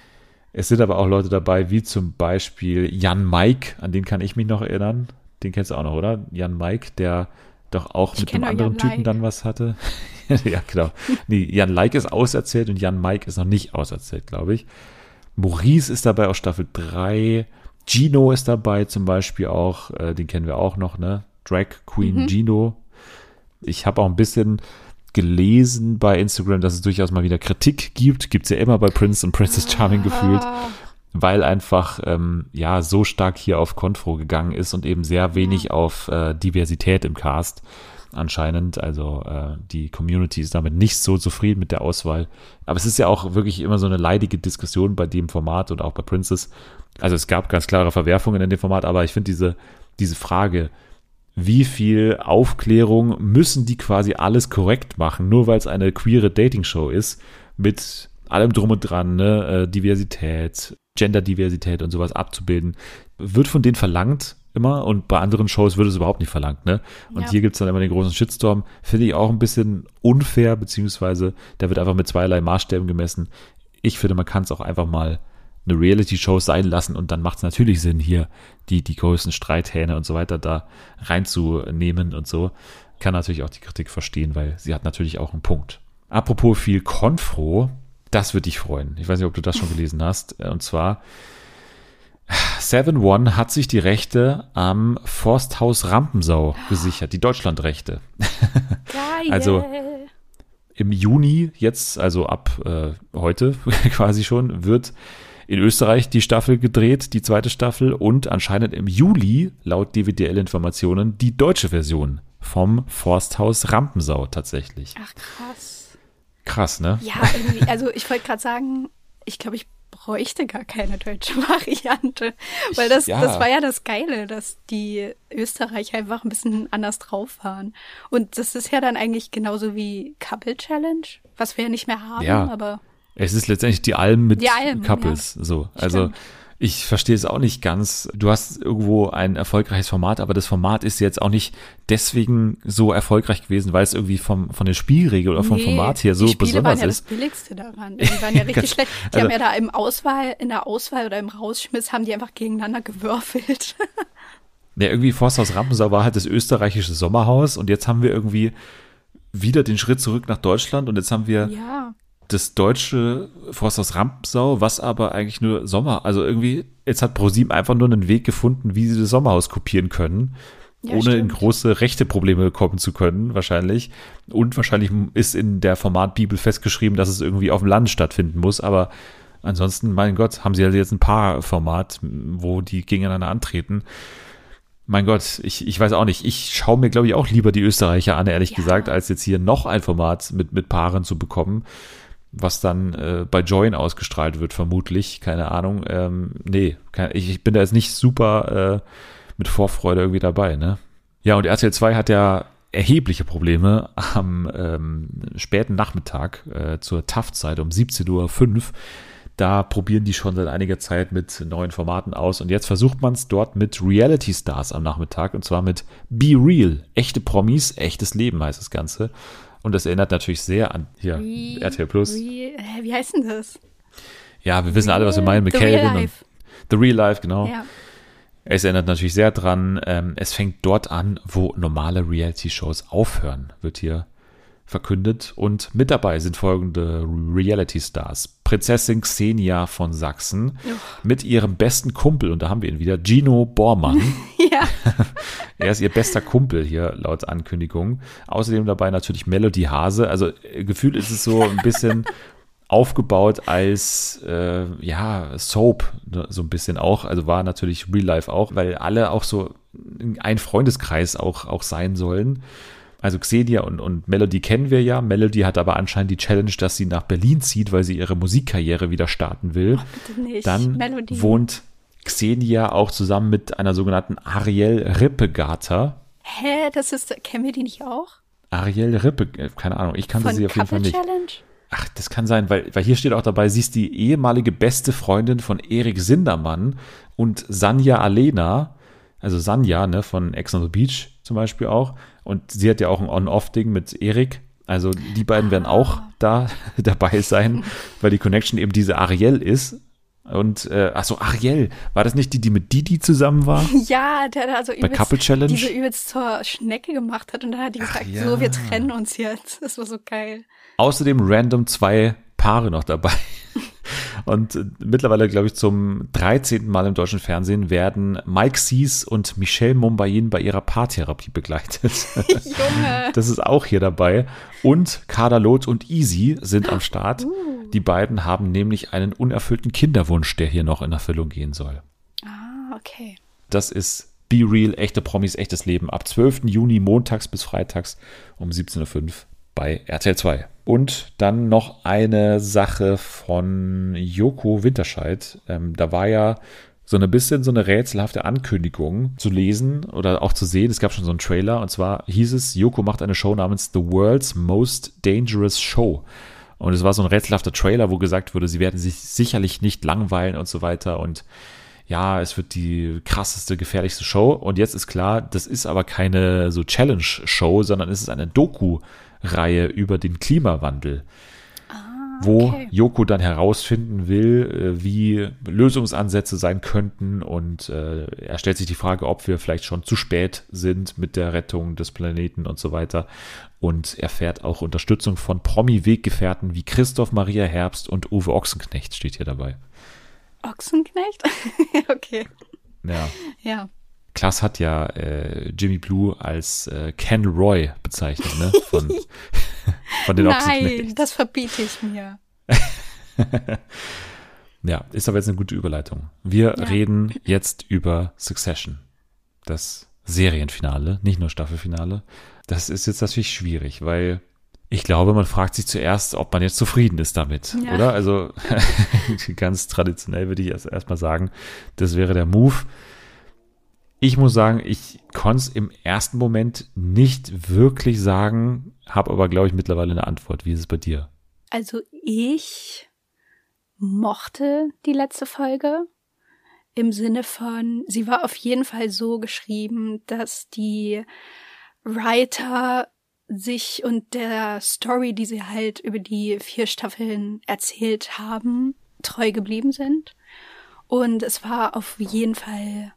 es sind aber auch Leute dabei, wie zum Beispiel Jan Mike, an den kann ich mich noch erinnern. Den kennst du auch noch, oder? Jan Mike, der doch auch ich mit einem anderen Typen dann was hatte. ja, genau. Nee, Jan Like ist auserzählt und Jan Mike ist noch nicht auserzählt, glaube ich. Maurice ist dabei aus Staffel 3. Gino ist dabei zum Beispiel auch, äh, den kennen wir auch noch, ne? Drag Queen mhm. Gino. Ich habe auch ein bisschen gelesen bei Instagram, dass es durchaus mal wieder Kritik gibt. Gibt es ja immer bei Prince und Princess Charming gefühlt, weil einfach ähm, ja so stark hier auf Konfro gegangen ist und eben sehr wenig auf äh, Diversität im Cast anscheinend. Also äh, die Community ist damit nicht so zufrieden mit der Auswahl. Aber es ist ja auch wirklich immer so eine leidige Diskussion bei dem Format und auch bei Princess. Also es gab ganz klare Verwerfungen in dem Format, aber ich finde diese, diese Frage, wie viel Aufklärung müssen die quasi alles korrekt machen, nur weil es eine queere Dating-Show ist, mit allem drum und dran, ne? Äh, Diversität, Genderdiversität und sowas abzubilden, wird von denen verlangt, immer und bei anderen Shows wird es überhaupt nicht verlangt, ne? Und Ja. hier gibt's dann immer den großen Shitstorm. Finde ich auch ein bisschen unfair, beziehungsweise da wird einfach mit zweierlei Maßstäben gemessen. Ich finde, man kann es auch einfach mal eine Reality-Show sein lassen und dann macht es natürlich Sinn, hier die, die größten Streithähne und so weiter da reinzunehmen und so. Kann natürlich auch die Kritik verstehen, weil sie hat natürlich auch einen Punkt. Apropos viel Konfro, das wird dich freuen. Ich weiß nicht, ob du das schon gelesen hast. Und zwar, Seven One hat sich die Rechte am Forsthaus Rampensau gesichert, die Deutschlandrechte. Geil. Also- Im Juni, jetzt, also ab äh, heute quasi schon, wird in Österreich die Staffel gedreht, die zweite Staffel, und anscheinend im Juli, laut DWDL-Informationen, die deutsche Version vom Forsthaus Rampensau tatsächlich. Ach krass. Krass, ne? Ja, irgendwie, also ich wollte gerade sagen, ich glaube, ich bräuchte gar keine deutsche Variante. Weil das, Ja. das war ja das Geile, dass die Österreicher einfach ein bisschen anders drauf waren. Und das ist ja dann eigentlich genauso wie Couple Challenge, was wir ja nicht mehr haben, Ja. aber Es ist letztendlich die Alm mit Die Alm, Couples. So. Also Stimmt. Ich verstehe es auch nicht ganz. Du hast irgendwo ein erfolgreiches Format, aber das Format ist jetzt auch nicht deswegen so erfolgreich gewesen, weil es irgendwie vom, von der Spielregel oder vom Nee, Format her so die Spiele besonders waren ja ist. das Billigste daran. Die waren ja richtig schlecht. Die also- haben ja da im Auswahl, in der Auswahl oder im Rausschmiss haben die einfach gegeneinander gewürfelt. Ja, irgendwie Forsthaus Rampensau war halt das österreichische Sommerhaus und jetzt haben wir irgendwie wieder den Schritt zurück nach Deutschland und jetzt haben wir ja. Das deutsche Forsthaus Rampensau, was aber eigentlich nur Sommer, also irgendwie, jetzt hat ProSieben einfach nur einen Weg gefunden, wie sie das Sommerhaus kopieren können, Ja, ohne in stimmt. große rechte Probleme kommen zu können, wahrscheinlich. Und wahrscheinlich ist in der Formatbibel festgeschrieben, dass es irgendwie auf dem Land stattfinden muss, aber ansonsten, mein Gott, haben sie halt jetzt ein Paar-Format, wo die gegeneinander antreten. Mein Gott, ich, ich weiß auch nicht. Ich schaue mir, glaube ich, auch lieber die Österreicher an, ehrlich Ja. gesagt, als jetzt hier noch ein Format mit, mit Paaren zu bekommen, was dann äh, bei Join ausgestrahlt wird, vermutlich. Keine Ahnung. Ähm, nee, kein, ich, ich bin da jetzt nicht super äh, mit Vorfreude irgendwie dabei, ne? Ja, und RTL 2 hat ja erhebliche Probleme am ähm, späten Nachmittag äh, zur TAF-Zeit um 17.05 Uhr. Da probieren die schon seit einiger Zeit mit neuen Formaten aus und jetzt versucht man es dort mit Reality Stars am Nachmittag und zwar mit Be Real. Echte Promis, echtes Leben heißt das Ganze. Und das erinnert natürlich sehr an hier Re- RTL Plus. Re, hä, wie heißt denn das? Ja, wir wissen alle, was wir meinen mit The Real Calvin und Life. The Real Life, genau. Ja. Es erinnert natürlich sehr dran. Ähm, es fängt dort an, wo normale Reality-Shows aufhören, wird hier verkündet. Und mit dabei sind folgende Reality-Stars. Prinzessin Xenia von Sachsen mit ihrem besten Kumpel, und da haben wir ihn wieder, Gino Bormann. er ist ihr bester Kumpel hier laut Ankündigung. Außerdem dabei natürlich Melody Hase. Also äh, gefühlt ist es so ein bisschen aufgebaut als äh, ja Soap ne, so ein bisschen auch also war natürlich Real Life auch weil alle auch so ein Freundeskreis auch auch sein sollen also Xenia und, und Melody kennen wir ja Melody hat aber anscheinend die Challenge dass sie nach Berlin zieht weil sie ihre Musikkarriere wieder starten will nicht. dann Melodie. wohnt Xenia auch zusammen mit einer sogenannten Ariel Rippegater Hä, das ist, kennen wir die nicht auch? Ariel Rippe äh, keine Ahnung ich kannte Von sie auf jeden Fall nicht Challenge? Ach, das kann sein, weil, weil hier steht auch dabei, sie ist die ehemalige beste Freundin von Erik Sindermann und Sanja Alena, also Sanja, ne, von Ex on the Beach zum Beispiel auch. Und sie hat ja auch ein On-Off-Ding mit Erik. Also die beiden werden auch da dabei sein, weil die Connection eben diese Ariel ist. Und, äh, ach so, Ariel, war das nicht die, die mit Didi zusammen war? Ja, der da also Bei übelst, Couple Challenge? die so übelst zur Schnecke gemacht hat und dann hat die gesagt, ja. so, wir trennen uns jetzt. Das war so geil. Außerdem random zwei Paare noch dabei. Und mittlerweile, glaube ich, zum 13. Mal im deutschen Fernsehen werden Mike Sees und Michelle Mombayin bei ihrer Paartherapie begleitet. Junge. Das ist auch hier dabei. Und Kader Loth und Easy sind am Start. Die beiden haben nämlich einen unerfüllten Kinderwunsch, der hier noch in Erfüllung gehen soll. Ah, okay. Das ist Be Real, echte Promis, echtes Leben. Ab 12. Juni montags bis freitags um 17.05 Uhr bei RTL 2. Und dann noch eine Sache von Joko Winterscheid. Ähm, da war ja so ein bisschen so eine rätselhafte Ankündigung zu lesen oder auch zu sehen. Es gab schon so einen Trailer und zwar hieß es, Joko macht eine Show namens The World's Most Dangerous Show. Und es war so ein rätselhafter Trailer, wo gesagt wurde, sie werden sich sicherlich nicht langweilen und so weiter. Und ja, es wird die krasseste, gefährlichste Show. Und jetzt ist klar, das ist aber keine so Challenge-Show, sondern es ist eine Doku-Reihe über den Klimawandel wo okay. Yoko dann herausfinden will, äh, wie Lösungsansätze sein könnten. Und äh, er stellt sich die Frage, ob wir vielleicht schon zu spät sind mit der Rettung des Planeten und so weiter. Und erfährt auch Unterstützung von Promi-Weggefährten wie Christoph Maria Herbst und Uwe Ochsenknecht steht hier dabei. Ochsenknecht? okay. Ja. Ja. Klaas hat ja äh, Jimmy Blue als äh, Ken Roy bezeichnet, ne? Von, von den Nein, das verbiete ich mir. ja, ist aber jetzt eine gute Überleitung. Wir ja. reden jetzt über Succession. Das Serienfinale, nicht nur Staffelfinale. Das ist jetzt natürlich schwierig, weil ich glaube, man fragt sich zuerst, ob man jetzt zufrieden ist damit, ja. oder? Also ganz traditionell würde ich erst erstmal sagen, das wäre der Move. Ich muss sagen, ich konnte es im ersten Moment nicht wirklich sagen, habe aber, glaube ich, mittlerweile eine Antwort. Wie ist es bei dir? Also ich mochte die letzte Folge im Sinne von, sie war auf jeden Fall so geschrieben, dass die Writer sich und der Story, die sie halt über die vier Staffeln erzählt haben, treu geblieben sind. Und es war auf jeden Fall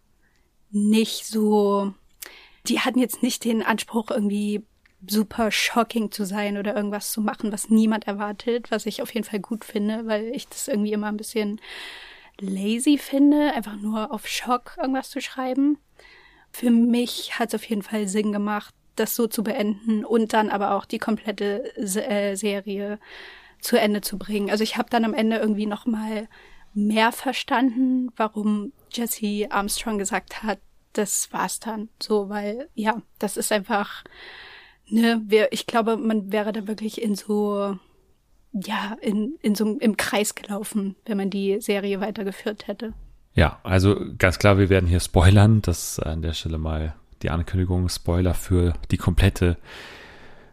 nicht so, die hatten jetzt nicht den Anspruch, irgendwie super shocking zu sein oder irgendwas zu machen, was niemand erwartet, was ich auf jeden Fall gut finde, weil ich das irgendwie immer ein bisschen lazy finde, einfach nur auf Schock irgendwas zu schreiben. Für mich hat es auf jeden Fall Sinn gemacht, das so zu beenden und dann aber auch die komplette äh, Serie zu Ende zu bringen. Also ich habe dann am Ende irgendwie noch mal mehr verstanden, warum Jesse Armstrong gesagt hat, das war's dann so, weil ja, das ist einfach ne, wir, ich glaube, man wäre da wirklich in so ja, in, in so im Kreis gelaufen, wenn man die Serie weitergeführt hätte. Ja, also ganz klar, wir werden hier spoilern. Das an der Stelle mal die Ankündigung, Spoiler für die komplette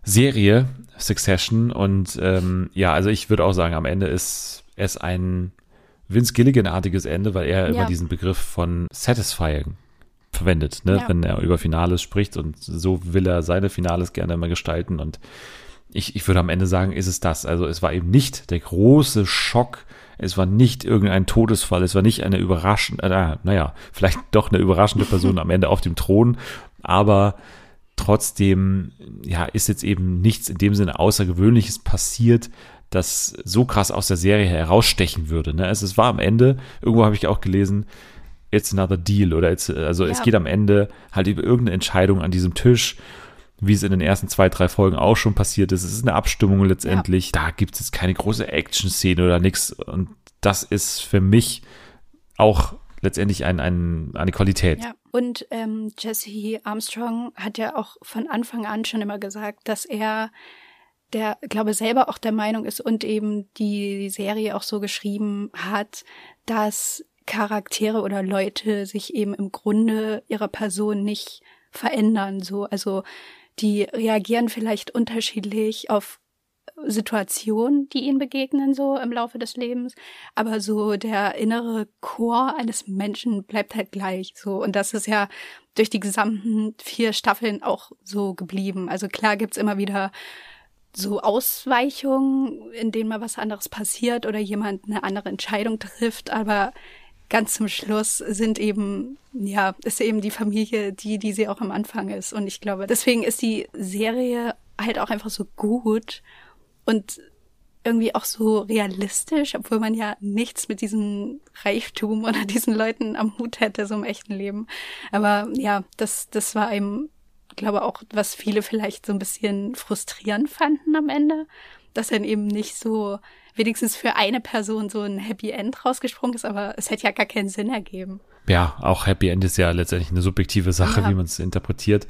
Serie Succession. Und ähm, ja, also ich würde auch sagen, am Ende ist es ein Vince Gilligan-artiges Ende, weil er ja. immer diesen Begriff von satisfying verwendet, ne? Ja. wenn er über Finales spricht. Und so will er seine Finales gerne immer gestalten. Und ich, ich würde am Ende sagen, ist es das. Also es war eben nicht der große Schock. Es war nicht irgendein Todesfall. Es war nicht eine überraschende, äh, naja, vielleicht doch eine überraschende Person am Ende auf dem Thron. Aber trotzdem, ja, ist jetzt eben nichts in dem Sinne Außergewöhnliches passiert, das so krass aus der Serie herausstechen würde. Ne? Also es war am Ende, irgendwo habe ich auch gelesen, it's another deal oder it's, also ja. es geht am Ende halt über irgendeine Entscheidung an diesem Tisch, wie es in den ersten zwei, drei Folgen auch schon passiert ist. Es ist eine Abstimmung letztendlich. Ja. Da gibt es jetzt keine große Action-Szene oder nichts. Und das ist für mich auch letztendlich ein, ein, eine Qualität. Ja, und ähm, Jesse Armstrong hat ja auch von Anfang an schon immer gesagt, dass er der, glaube selber auch der Meinung ist und eben die Serie auch so geschrieben hat, dass Charaktere oder Leute sich eben im Grunde ihrer Person nicht verändern. So, also die reagieren vielleicht unterschiedlich auf Situationen, die ihnen begegnen, so im Laufe des Lebens. Aber so der innere Chor eines Menschen bleibt halt gleich so. Und das ist ja durch die gesamten vier Staffeln auch so geblieben. Also klar gibt's immer wieder so Ausweichungen, in denen mal was anderes passiert oder jemand eine andere Entscheidung trifft, aber ganz zum Schluss sind eben, ja, ist eben die Familie die, die sie auch am Anfang ist. Und ich glaube, deswegen ist die Serie halt auch einfach so gut und irgendwie auch so realistisch, obwohl man ja nichts mit diesem Reichtum oder diesen Leuten am Hut hätte, so im echten Leben. Aber ja, das, das war eben, glaube auch, was viele vielleicht so ein bisschen frustrierend fanden am Ende, dass dann eben nicht so wenigstens für eine Person so ein Happy End rausgesprungen ist, aber es hätte ja gar keinen Sinn ergeben. Ja, auch Happy End ist ja letztendlich eine subjektive Sache, ja. wie man es interpretiert.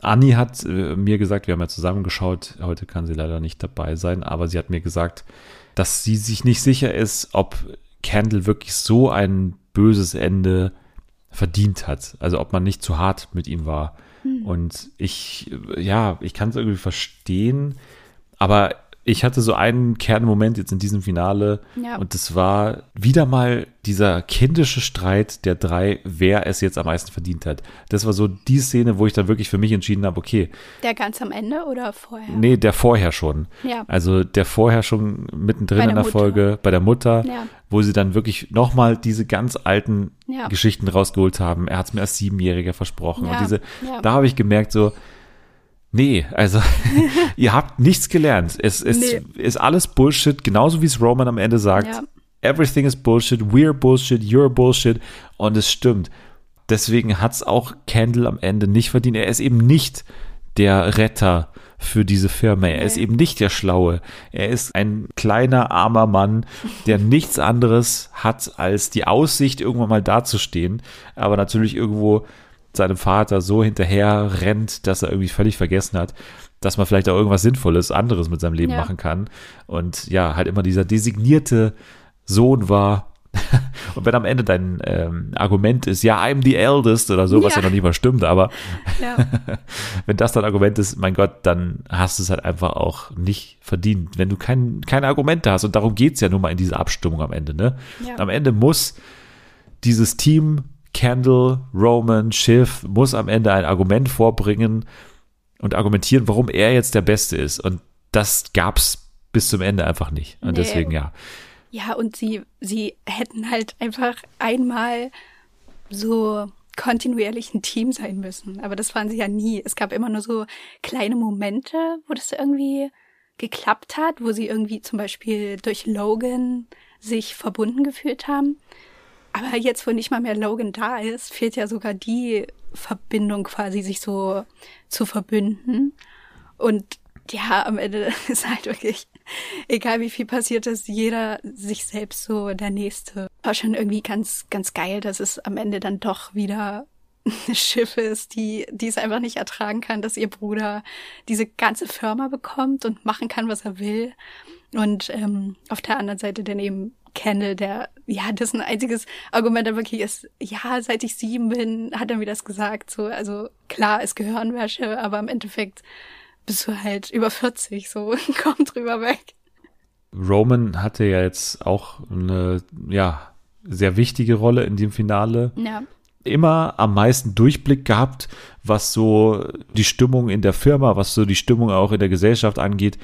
Anni hat äh, mir gesagt, wir haben ja zusammengeschaut, heute kann sie leider nicht dabei sein, aber sie hat mir gesagt, dass sie sich nicht sicher ist, ob Candle wirklich so ein böses Ende verdient hat. Also ob man nicht zu hart mit ihm war. Hm. Und ich, ja, ich kann es irgendwie verstehen, aber ich hatte so einen Kernmoment jetzt in diesem Finale Ja. und das war wieder mal dieser kindische Streit der drei, wer es jetzt am meisten verdient hat. Das war so die Szene, wo ich dann wirklich für mich entschieden habe, okay, Der ganz am Ende oder vorher? nee, der vorher schon. Ja. Also der vorher schon mittendrin Bei in der der Mutter. Folge bei der Mutter, Ja. wo sie dann wirklich nochmal diese ganz alten. Geschichten rausgeholt haben. Er hat es mir als Siebenjähriger versprochen. Und diese, da habe ich gemerkt, so, nee, also ihr habt nichts gelernt. Es, es Nee. ist alles Bullshit, genauso wie es Roman am Ende sagt. Ja. Everything is Bullshit, we're Bullshit, you're Bullshit. Und es stimmt. Deswegen hat es auch Kendall am Ende nicht verdient. Er ist eben nicht der Retter für diese Firma. Er ist Nee. eben nicht der Schlaue. Er ist ein kleiner, armer Mann, der nichts anderes hat, als die Aussicht, irgendwann mal dazustehen. Aber natürlich irgendwo seinem Vater so hinterher rennt, dass er irgendwie völlig vergessen hat, dass man vielleicht auch irgendwas Sinnvolles, anderes mit seinem Leben Ja. machen kann. Und ja, halt immer dieser designierte Sohn war. Und wenn am Ende dein ähm, Argument ist, ja, I'm the eldest oder so, was ja Ja. noch nicht mal stimmt, aber Ja. wenn das dein Argument ist, mein Gott, dann hast du es halt einfach auch nicht verdient. Wenn du kein, keine Argumente hast, und darum geht's ja nun mal in dieser Abstimmung am Ende, ne? Am Ende muss dieses Team, Candle, Roman, Schiff, muss am Ende ein Argument vorbringen und argumentieren, warum er jetzt der Beste ist. Und das gab's bis zum Ende einfach nicht. Und Nee. deswegen, ja. Ja, und sie, sie hätten halt einfach einmal so kontinuierlich ein Team sein müssen. Aber das waren sie ja nie. Es gab immer nur so kleine Momente, wo das irgendwie geklappt hat, wo sie irgendwie zum Beispiel durch Logan sich verbunden gefühlt haben. Aber jetzt, wo nicht mal mehr Logan da ist, fehlt ja sogar die Verbindung quasi, sich so zu verbünden. Und ja, am Ende ist halt wirklich, egal wie viel passiert ist, jeder sich selbst so der Nächste. War schon irgendwie ganz, ganz geil, dass es am Ende dann doch wieder eine Schiff ist, die, die es einfach nicht ertragen kann, dass ihr Bruder diese ganze Firma bekommt und machen kann, was er will. Und ähm, auf der anderen Seite dann eben Kendall, der, ja, dessen einziges Argument dann wirklich ist, ja, seit ich sieben bin, hat er mir das gesagt. So, also klar, es Gehirnwäsche, aber im Endeffekt bist du halt über 40, so, komm drüber weg. Roman hatte ja jetzt auch eine, ja, sehr wichtige Rolle in dem Finale. Ja, immer am meisten Durchblick gehabt, was so die Stimmung in der Firma, was so die Stimmung auch in der Gesellschaft angeht.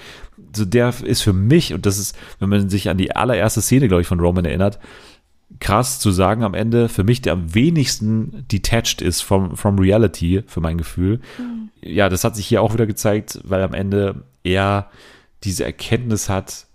So der ist für mich, und das ist, wenn man sich an die allererste Szene, glaube ich, von Roman erinnert, krass zu sagen am Ende, für mich der am wenigsten detached ist from, from reality, für mein Gefühl. Ja, das hat sich hier auch wieder gezeigt, weil am Ende er diese Erkenntnis hat,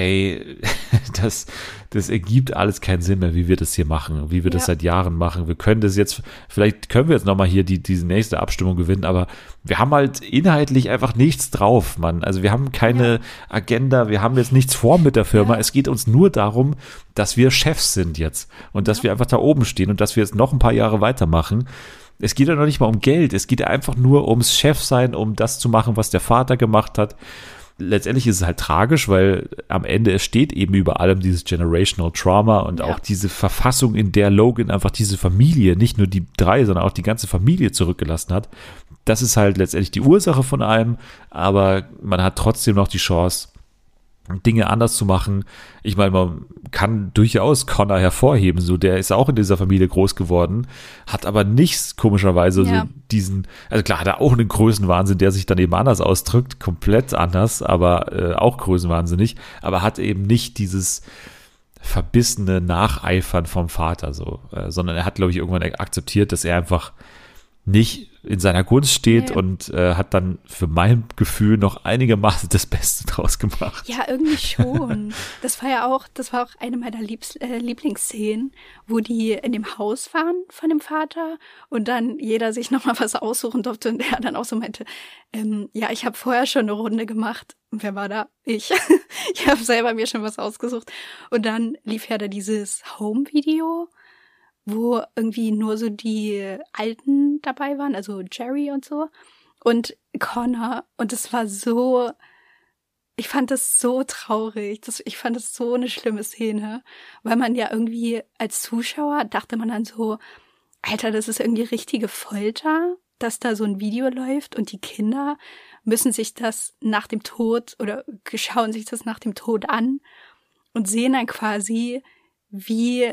ey, das, das ergibt alles keinen Sinn mehr, wie wir das hier machen, wie wir das Ja. seit Jahren machen. Wir können das jetzt, vielleicht können wir jetzt nochmal hier die, diese nächste Abstimmung gewinnen, aber wir haben halt inhaltlich einfach nichts drauf, Mann. Also wir haben keine Ja. Agenda, wir haben jetzt nichts vor mit der Firma. Ja. Es geht uns nur darum, dass wir Chefs sind jetzt und dass wir einfach da oben stehen und dass wir jetzt noch ein paar Jahre weitermachen. Es geht ja noch nicht mal um Geld, es geht einfach nur ums Chefsein, um das zu machen, was der Vater gemacht hat letztendlich ist es halt tragisch, weil am Ende es steht eben über allem dieses Generational Trauma und Ja. auch diese Verfassung, in der Logan einfach diese Familie, nicht nur die drei, sondern auch die ganze Familie zurückgelassen hat. Das ist halt letztendlich die Ursache von allem, aber man hat trotzdem noch die Chance, Dinge anders zu machen. Ich meine, man kann durchaus Connor hervorheben, so der ist auch in dieser Familie groß geworden, hat aber nichts komischerweise Ja. so diesen, also klar, hat er auch einen Größenwahnsinn, der sich dann eben anders ausdrückt, komplett anders, aber äh, auch größenwahnsinnig, aber hat eben nicht dieses verbissene Nacheifern vom Vater so, äh, sondern er hat, glaube ich, irgendwann akzeptiert, dass er einfach nicht in seiner Gunst steht Nee. und äh, hat dann für mein Gefühl noch einigermaßen das Beste draus gemacht. Ja, irgendwie schon. Das war ja auch, das war auch eine meiner Liebs äh, Lieblingsszenen, wo die in dem Haus waren von dem Vater und dann jeder sich nochmal was aussuchen durfte und er dann auch so meinte, ähm, ja, ich habe vorher schon eine Runde gemacht. Und wer war da? Ich. ich habe selber mir schon was ausgesucht. Und dann lief ja da dieses Home-Video, wo irgendwie nur so die Alten dabei waren, also Jerry und so. Und Connor. Und es war so, ich fand das so traurig. Das, ich fand das so eine schlimme Szene, weil man ja irgendwie als Zuschauer dachte man dann so, Alter, das ist irgendwie richtige Folter. dass da so ein Video läuft und die Kinder müssen sich das nach dem Tod oder schauen sich das nach dem Tod an und sehen dann quasi, wie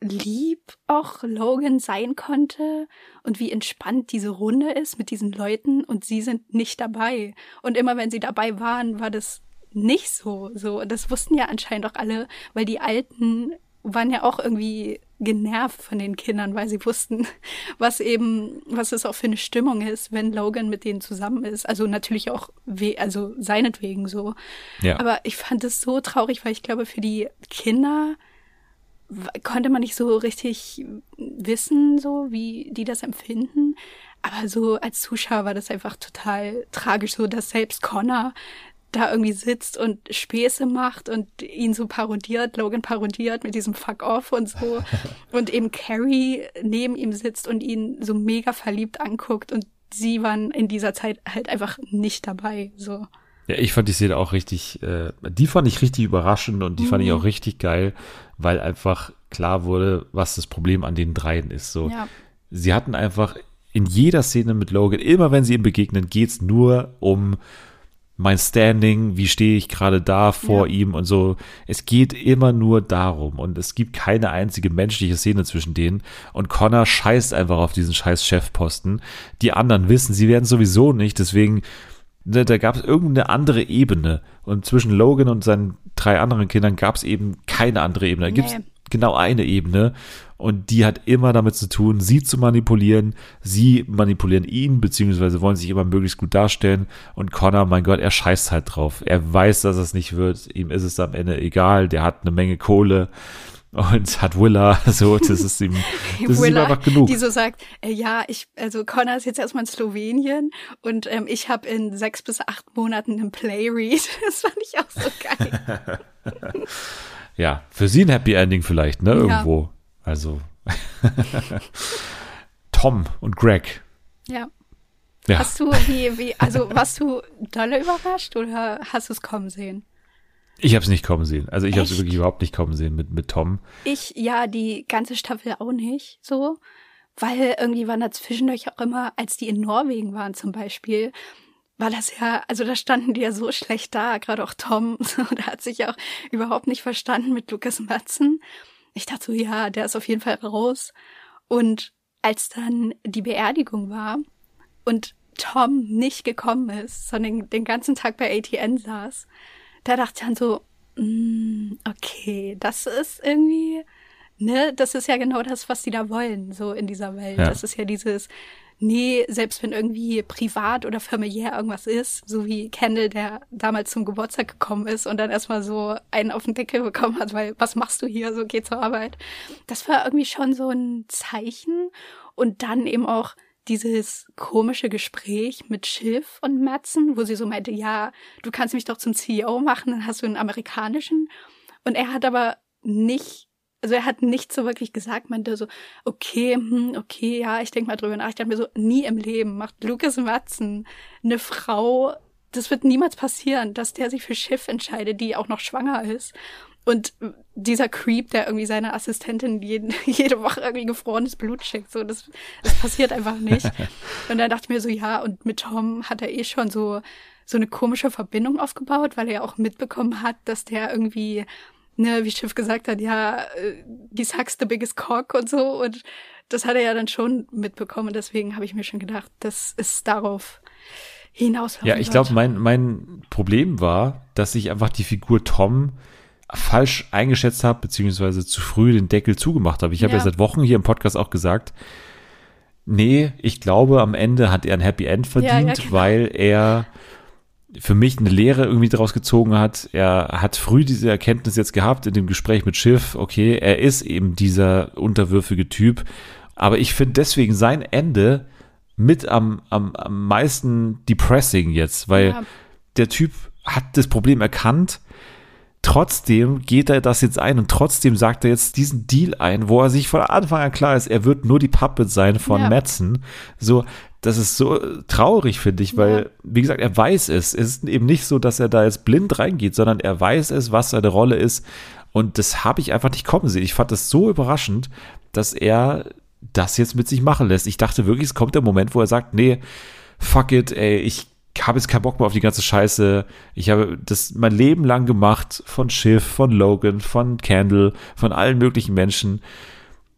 lieb auch Logan sein konnte und wie entspannt diese Runde ist mit diesen Leuten und sie sind nicht dabei. Und immer wenn sie dabei waren, war das nicht so. So, das wussten ja anscheinend auch alle, weil die Alten waren ja auch irgendwie genervt von den Kindern, weil sie wussten, was eben, was es auch für eine Stimmung ist, wenn Logan mit denen zusammen ist. Also natürlich auch, we also seinetwegen so. Ja. Aber ich fand es so traurig, weil ich glaube, für die Kinder konnte man nicht so richtig wissen, so wie die das empfinden. Aber so als Zuschauer war das einfach total tragisch, so dass selbst Connor da irgendwie sitzt und Späße macht und ihn so parodiert, Logan parodiert mit diesem Fuck off und so. und eben Carrie neben ihm sitzt und ihn so mega verliebt anguckt und sie waren in dieser Zeit halt einfach nicht dabei, so. Ja, ich fand die Szene auch richtig, äh, die fand ich richtig überraschend und die mhm. fand ich mhm. auch richtig geil, weil einfach klar wurde, was das Problem an den dreien ist. So, ja. sie hatten einfach in jeder Szene mit Logan, immer wenn sie ihm begegnen, geht's nur um mein Standing, wie stehe ich gerade da vor ja. ihm und so. Es geht immer nur darum und es gibt keine einzige menschliche Szene zwischen denen und Connor scheißt einfach auf diesen scheiß Chefposten. Die anderen wissen, sie werden sowieso nicht, deswegen da, da gab es irgendeine andere Ebene und zwischen Logan und seinen drei anderen Kindern gab es eben keine andere Ebene. Da gibt es genau eine Ebene und die hat immer damit zu tun, sie zu manipulieren. Sie manipulieren ihn, beziehungsweise wollen sich immer möglichst gut darstellen. Und Connor, mein Gott, er scheißt halt drauf. Er weiß, dass es nicht wird. Ihm ist es am Ende egal. Der hat eine Menge Kohle und hat Willa, so, das ist ihm, das Willa, ist ihm einfach genug. Die so sagt, äh, ja, ich, also Connor ist jetzt erstmal in Slowenien und ähm, ich habe in sechs bis acht Monaten einen Playread. Das fand ich auch so geil. ja, für sie ein Happy Ending vielleicht, ne, irgendwo. Ja. Also Tom und Greg. Ja. ja. Hast du wie, wie, also warst du dolle überrascht oder hast du es kommen sehen? Ich habe es nicht kommen sehen. Also ich habe es wirklich überhaupt nicht kommen sehen mit, mit Tom. Ich, ja, die ganze Staffel auch nicht so. Weil irgendwie waren da zwischendurch auch immer, als die in Norwegen waren zum Beispiel, war das ja, also da standen die ja so schlecht da, gerade auch Tom, so, der hat sich ja auch überhaupt nicht verstanden mit Lukas Matzen. Ich dachte so, ja, der ist auf jeden Fall raus. Und als dann die Beerdigung war und Tom nicht gekommen ist, sondern den ganzen Tag bei ATN saß, da dachte ich dann so, mm, okay, das ist irgendwie, ne, das ist ja genau das, was die da wollen, so in dieser Welt. Ja. Das ist ja dieses, nee, selbst wenn irgendwie privat oder familiär irgendwas ist, so wie Kendall, der damals zum Geburtstag gekommen ist und dann erstmal so einen auf den Deckel bekommen hat, weil was machst du hier, so geh zur Arbeit. Das war irgendwie schon so ein Zeichen und dann eben auch dieses komische Gespräch mit Schiff und Matzen, wo sie so meinte, ja, du kannst mich doch zum CEO machen, dann hast du einen amerikanischen. Und er hat aber nicht also er hat nicht so wirklich gesagt, meinte so, okay, hm, okay, ja, ich denke mal drüber nach. Ich dachte mir so, nie im Leben macht Lucas Matzen eine Frau, das wird niemals passieren, dass der sich für Schiff entscheidet, die auch noch schwanger ist. Und dieser Creep, der irgendwie seiner Assistentin jeden, jede Woche irgendwie gefrorenes Blut schickt, so, das, das passiert einfach nicht. Und dann dachte ich mir so, ja, und mit Tom hat er eh schon so, so eine komische Verbindung aufgebaut, weil er ja auch mitbekommen hat, dass der irgendwie ne, wie Schiff gesagt hat, ja, äh, die sucks the biggest cock und so. Und das hat er ja dann schon mitbekommen. Deswegen habe ich mir schon gedacht, das ist darauf hinaus. Ja, ich glaube, mein, mein Problem war, dass ich einfach die Figur Tom falsch eingeschätzt habe, beziehungsweise zu früh den Deckel zugemacht habe. Ich habe ja. ja seit Wochen hier im Podcast auch gesagt, nee, ich glaube, am Ende hat er ein Happy End verdient, ja, genau. weil er für mich eine Lehre irgendwie daraus gezogen hat. Er hat früh diese Erkenntnis jetzt gehabt in dem Gespräch mit Schiff. Okay, er ist eben dieser unterwürfige Typ. Aber ich finde deswegen sein Ende mit am, am, am meisten depressing jetzt, weil ja. der Typ hat das Problem erkannt. Trotzdem geht er das jetzt ein und trotzdem sagt er jetzt diesen Deal ein, wo er sich von Anfang an klar ist, er wird nur die Puppet sein von ja. Metzen. So, das ist so traurig, finde ich, weil, ja. wie gesagt, er weiß es. Es ist eben nicht so, dass er da jetzt blind reingeht, sondern er weiß es, was seine Rolle ist. Und das habe ich einfach nicht kommen sehen. Ich fand das so überraschend, dass er das jetzt mit sich machen lässt. Ich dachte wirklich, es kommt der Moment, wo er sagt, nee, fuck it, ey, ich habe jetzt keinen Bock mehr auf die ganze Scheiße. Ich habe das mein Leben lang gemacht von Schiff, von Logan, von Candle, von allen möglichen Menschen.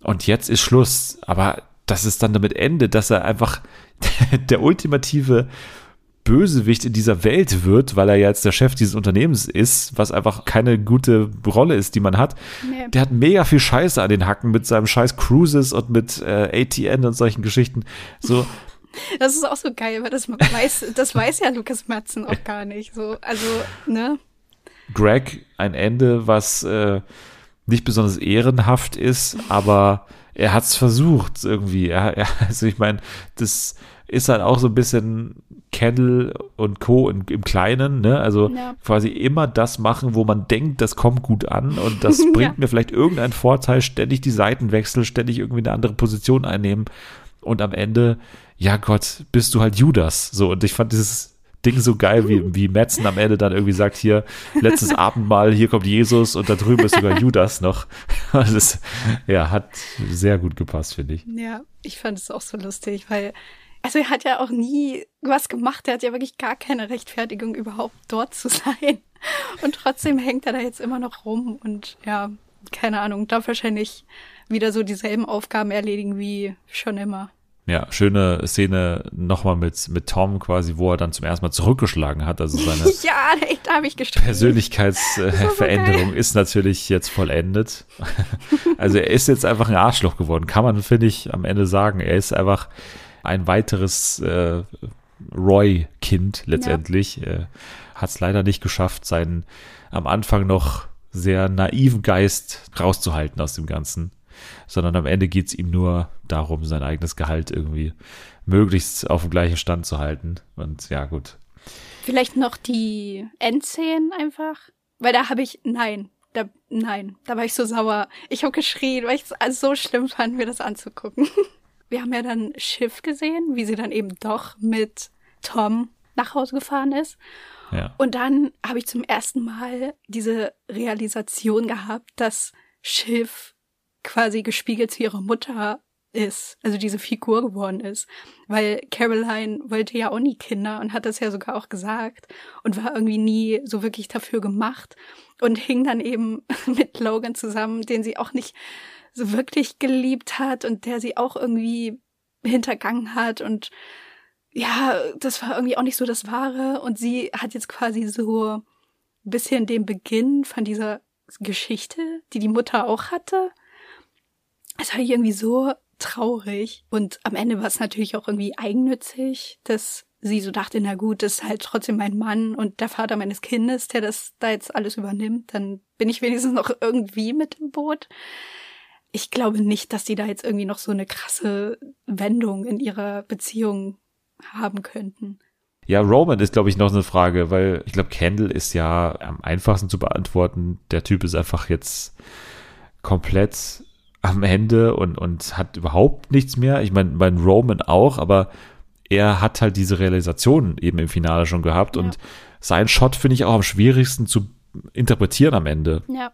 Und jetzt ist Schluss. Aber dass es dann damit endet, dass er einfach der ultimative Bösewicht in dieser Welt wird, weil er jetzt der Chef dieses Unternehmens ist, was einfach keine gute Rolle ist, die man hat. Nee. Der hat mega viel Scheiße an den Hacken mit seinem scheiß Cruises und mit äh, ATN und solchen Geschichten. So. Das ist auch so geil, weil das weiß, das weiß ja Lukas Matzen auch gar nicht. So, also, ne? Greg, ein Ende, was äh, nicht besonders ehrenhaft ist, aber er hat es versucht irgendwie. Er, er, also ich meine, das ist halt auch so ein bisschen Kendall und Co. In, im Kleinen, ne? Also ja. quasi immer das machen, wo man denkt, das kommt gut an und das bringt ja. mir vielleicht irgendeinen Vorteil, ständig die Seiten wechseln, ständig irgendwie eine andere Position einnehmen und am Ende, ja Gott, bist du halt Judas. So, und ich fand dieses Ding so geil, wie, wie Metzen am Ende dann irgendwie sagt, hier, letztes Abendmahl, hier kommt Jesus und da drüben ist sogar Judas noch. Das, ja, hat sehr gut gepasst, finde ich. Ja, ich fand es auch so lustig, weil also er hat ja auch nie was gemacht. Er hat ja wirklich gar keine Rechtfertigung, überhaupt dort zu sein. Und trotzdem hängt er da jetzt immer noch rum und ja, keine Ahnung, darf wahrscheinlich wieder so dieselben Aufgaben erledigen wie schon immer. Ja, schöne Szene nochmal mit, mit Tom quasi, wo er dann zum ersten Mal zurückgeschlagen hat. Also seine ja, da habe ich Persönlichkeitsveränderung so ist natürlich jetzt vollendet. also er ist jetzt einfach ein Arschloch geworden, kann man, finde ich, am Ende sagen. Er ist einfach ein weiteres äh, Roy-Kind letztendlich. Ja. Äh, Hat es leider nicht geschafft, seinen am Anfang noch sehr naiven Geist rauszuhalten aus dem Ganzen. Sondern am Ende geht es ihm nur darum, sein eigenes Gehalt irgendwie möglichst auf dem gleichen Stand zu halten. Und ja, gut. Vielleicht noch die Endszenen einfach. Weil da habe ich, nein, da, nein, da war ich so sauer. Ich habe geschrien, weil ich es so schlimm fand, mir das anzugucken. wir haben ja dann Schiff gesehen, wie sie dann eben doch mit Tom nach Hause gefahren ist. Ja. Und dann habe ich zum ersten Mal diese Realisation gehabt, dass Schiff quasi gespiegelt zu ihrer Mutter ist, also diese Figur geworden ist. Weil Caroline wollte ja auch nie Kinder und hat das ja sogar auch gesagt und war irgendwie nie so wirklich dafür gemacht und hing dann eben mit Logan zusammen, den sie auch nicht so wirklich geliebt hat und der sie auch irgendwie hintergangen hat und ja, das war irgendwie auch nicht so das Wahre und sie hat jetzt quasi so ein bisschen den Beginn von dieser Geschichte, die die Mutter auch hatte. Das war irgendwie so traurig und am Ende war es natürlich auch irgendwie eigennützig, dass sie so dachte, na gut, das ist halt trotzdem mein Mann und der Vater meines Kindes, der das da jetzt alles übernimmt, dann bin ich wenigstens noch irgendwie mit im Boot ich glaube nicht, dass die da jetzt irgendwie noch so eine krasse Wendung in ihrer Beziehung haben könnten. Ja, Roman ist, glaube ich, noch eine Frage, weil ich glaube, Kendall ist ja am einfachsten zu beantworten. Der Typ ist einfach jetzt komplett am Ende und, und hat überhaupt nichts mehr. Ich meine, mein Roman auch, aber er hat halt diese Realisation eben im Finale schon gehabt ja. und sein Shot finde ich auch am schwierigsten zu interpretieren am Ende. Ja.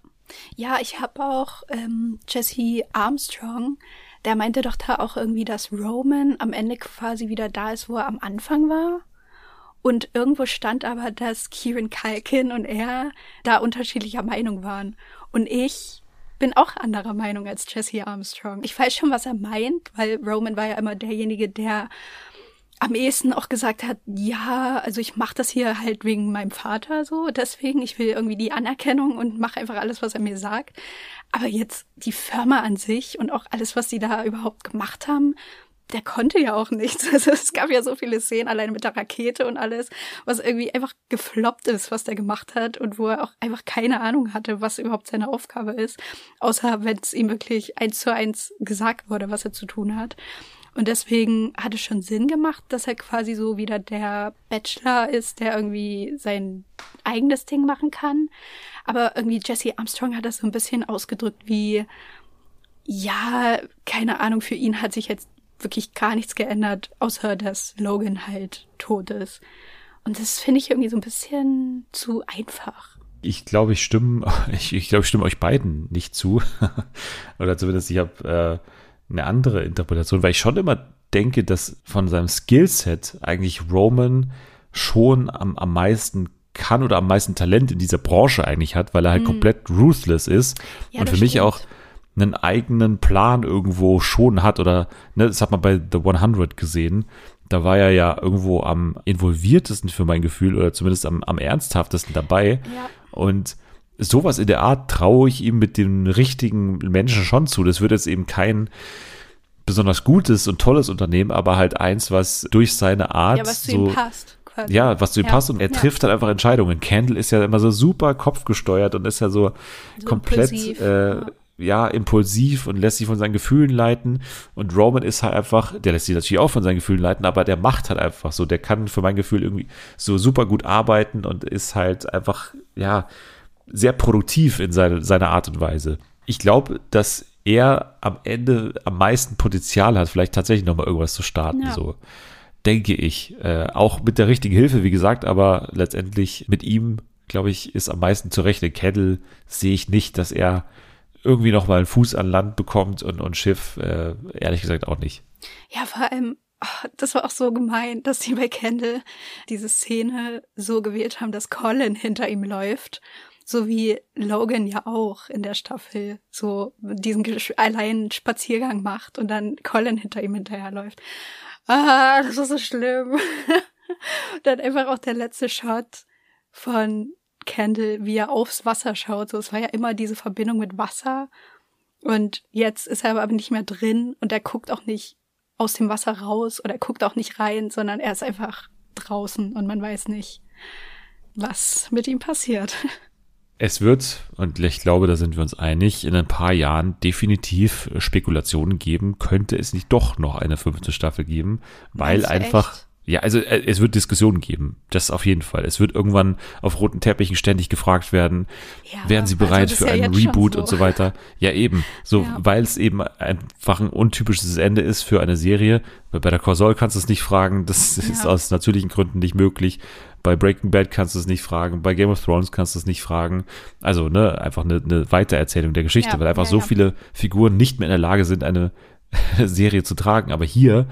Ja, ich habe auch ähm, Jesse Armstrong, der meinte doch da auch irgendwie, dass Roman am Ende quasi wieder da ist, wo er am Anfang war. Und irgendwo stand aber, dass Kieran Kalkin und er da unterschiedlicher Meinung waren. Und ich bin auch anderer Meinung als Jesse Armstrong. Ich weiß schon, was er meint, weil Roman war ja immer derjenige, der am ehesten auch gesagt hat, ja, also ich mache das hier halt wegen meinem Vater so, deswegen, ich will irgendwie die Anerkennung und mache einfach alles, was er mir sagt. Aber jetzt die Firma an sich und auch alles, was sie da überhaupt gemacht haben, der konnte ja auch nichts. Also es gab ja so viele Szenen, alleine mit der Rakete und alles, was irgendwie einfach gefloppt ist, was der gemacht hat und wo er auch einfach keine Ahnung hatte, was überhaupt seine Aufgabe ist, außer wenn es ihm wirklich eins zu eins gesagt wurde, was er zu tun hat. Und deswegen hat es schon Sinn gemacht, dass er quasi so wieder der Bachelor ist, der irgendwie sein eigenes Ding machen kann. Aber irgendwie Jesse Armstrong hat das so ein bisschen ausgedrückt wie, ja, keine Ahnung, für ihn hat sich jetzt wirklich gar nichts geändert, außer dass Logan halt tot ist. Und das finde ich irgendwie so ein bisschen zu einfach. Ich glaube, ich stimme, ich, ich glaube, ich stimme euch beiden nicht zu. Oder zumindest ich habe äh, eine andere Interpretation, weil ich schon immer denke, dass von seinem Skillset eigentlich Roman schon am, am meisten kann oder am meisten Talent in dieser Branche eigentlich hat, weil er halt mhm. komplett ruthless ist ja, und für mich auch einen eigenen Plan irgendwo schon hat oder ne, das hat man bei The 100 gesehen. Da war er ja irgendwo am involviertesten für mein Gefühl oder zumindest am, am ernsthaftesten dabei. Ja. Und sowas in der Art traue ich ihm mit den richtigen Menschen schon zu. Das wird jetzt eben kein besonders gutes und tolles Unternehmen, aber halt eins, was durch seine Art ja, was zu so, ihm passt. Quasi. Ja, was zu ihm ja. passt und er ja. trifft halt einfach Entscheidungen. Candle ist ja immer so super kopfgesteuert und ist ja so, so komplett äh, ja, impulsiv und lässt sich von seinen Gefühlen leiten. Und Roman ist halt einfach, der lässt sich natürlich auch von seinen Gefühlen leiten, aber der macht halt einfach so. Der kann für mein Gefühl irgendwie so super gut arbeiten und ist halt einfach, ja, sehr produktiv in seine, seiner Art und Weise. Ich glaube, dass er am Ende am meisten Potenzial hat, vielleicht tatsächlich nochmal irgendwas zu starten, ja. so. Denke ich. Äh, auch mit der richtigen Hilfe, wie gesagt, aber letztendlich mit ihm, glaube ich, ist am meisten zu rechnen. Kettle sehe ich nicht, dass er irgendwie noch mal einen Fuß an Land bekommt und, und Schiff, äh, ehrlich gesagt auch nicht. Ja, vor allem, oh, das war auch so gemein, dass sie bei Kendall diese Szene so gewählt haben, dass Colin hinter ihm läuft. So wie Logan ja auch in der Staffel so diesen allein Spaziergang macht und dann Colin hinter ihm hinterherläuft. Ah, das ist so schlimm. dann einfach auch der letzte Shot von Candle, wie er aufs Wasser schaut. So, es war ja immer diese Verbindung mit Wasser. Und jetzt ist er aber nicht mehr drin und er guckt auch nicht aus dem Wasser raus oder er guckt auch nicht rein, sondern er ist einfach draußen und man weiß nicht, was mit ihm passiert. Es wird, und ich glaube, da sind wir uns einig, in ein paar Jahren definitiv Spekulationen geben, könnte es nicht doch noch eine fünfte Staffel geben, weil einfach, echt? Ja, also äh, es wird Diskussionen geben. Das auf jeden Fall. Es wird irgendwann auf roten Teppichen ständig gefragt werden, ja, wären sie bereit also für ja einen Reboot so. und so weiter. Ja, eben. So, ja. weil es eben einfach ein untypisches Ende ist für eine Serie. Bei Better Call Saul kannst du es nicht fragen. Das ist aus natürlichen Gründen nicht möglich. Bei Breaking Bad kannst du es nicht fragen. Bei Game of Thrones kannst du es nicht fragen. Also, ne, einfach eine, eine Weitererzählung der Geschichte, weil einfach so viele Figuren nicht mehr in der Lage sind, eine Serie zu tragen. Aber hier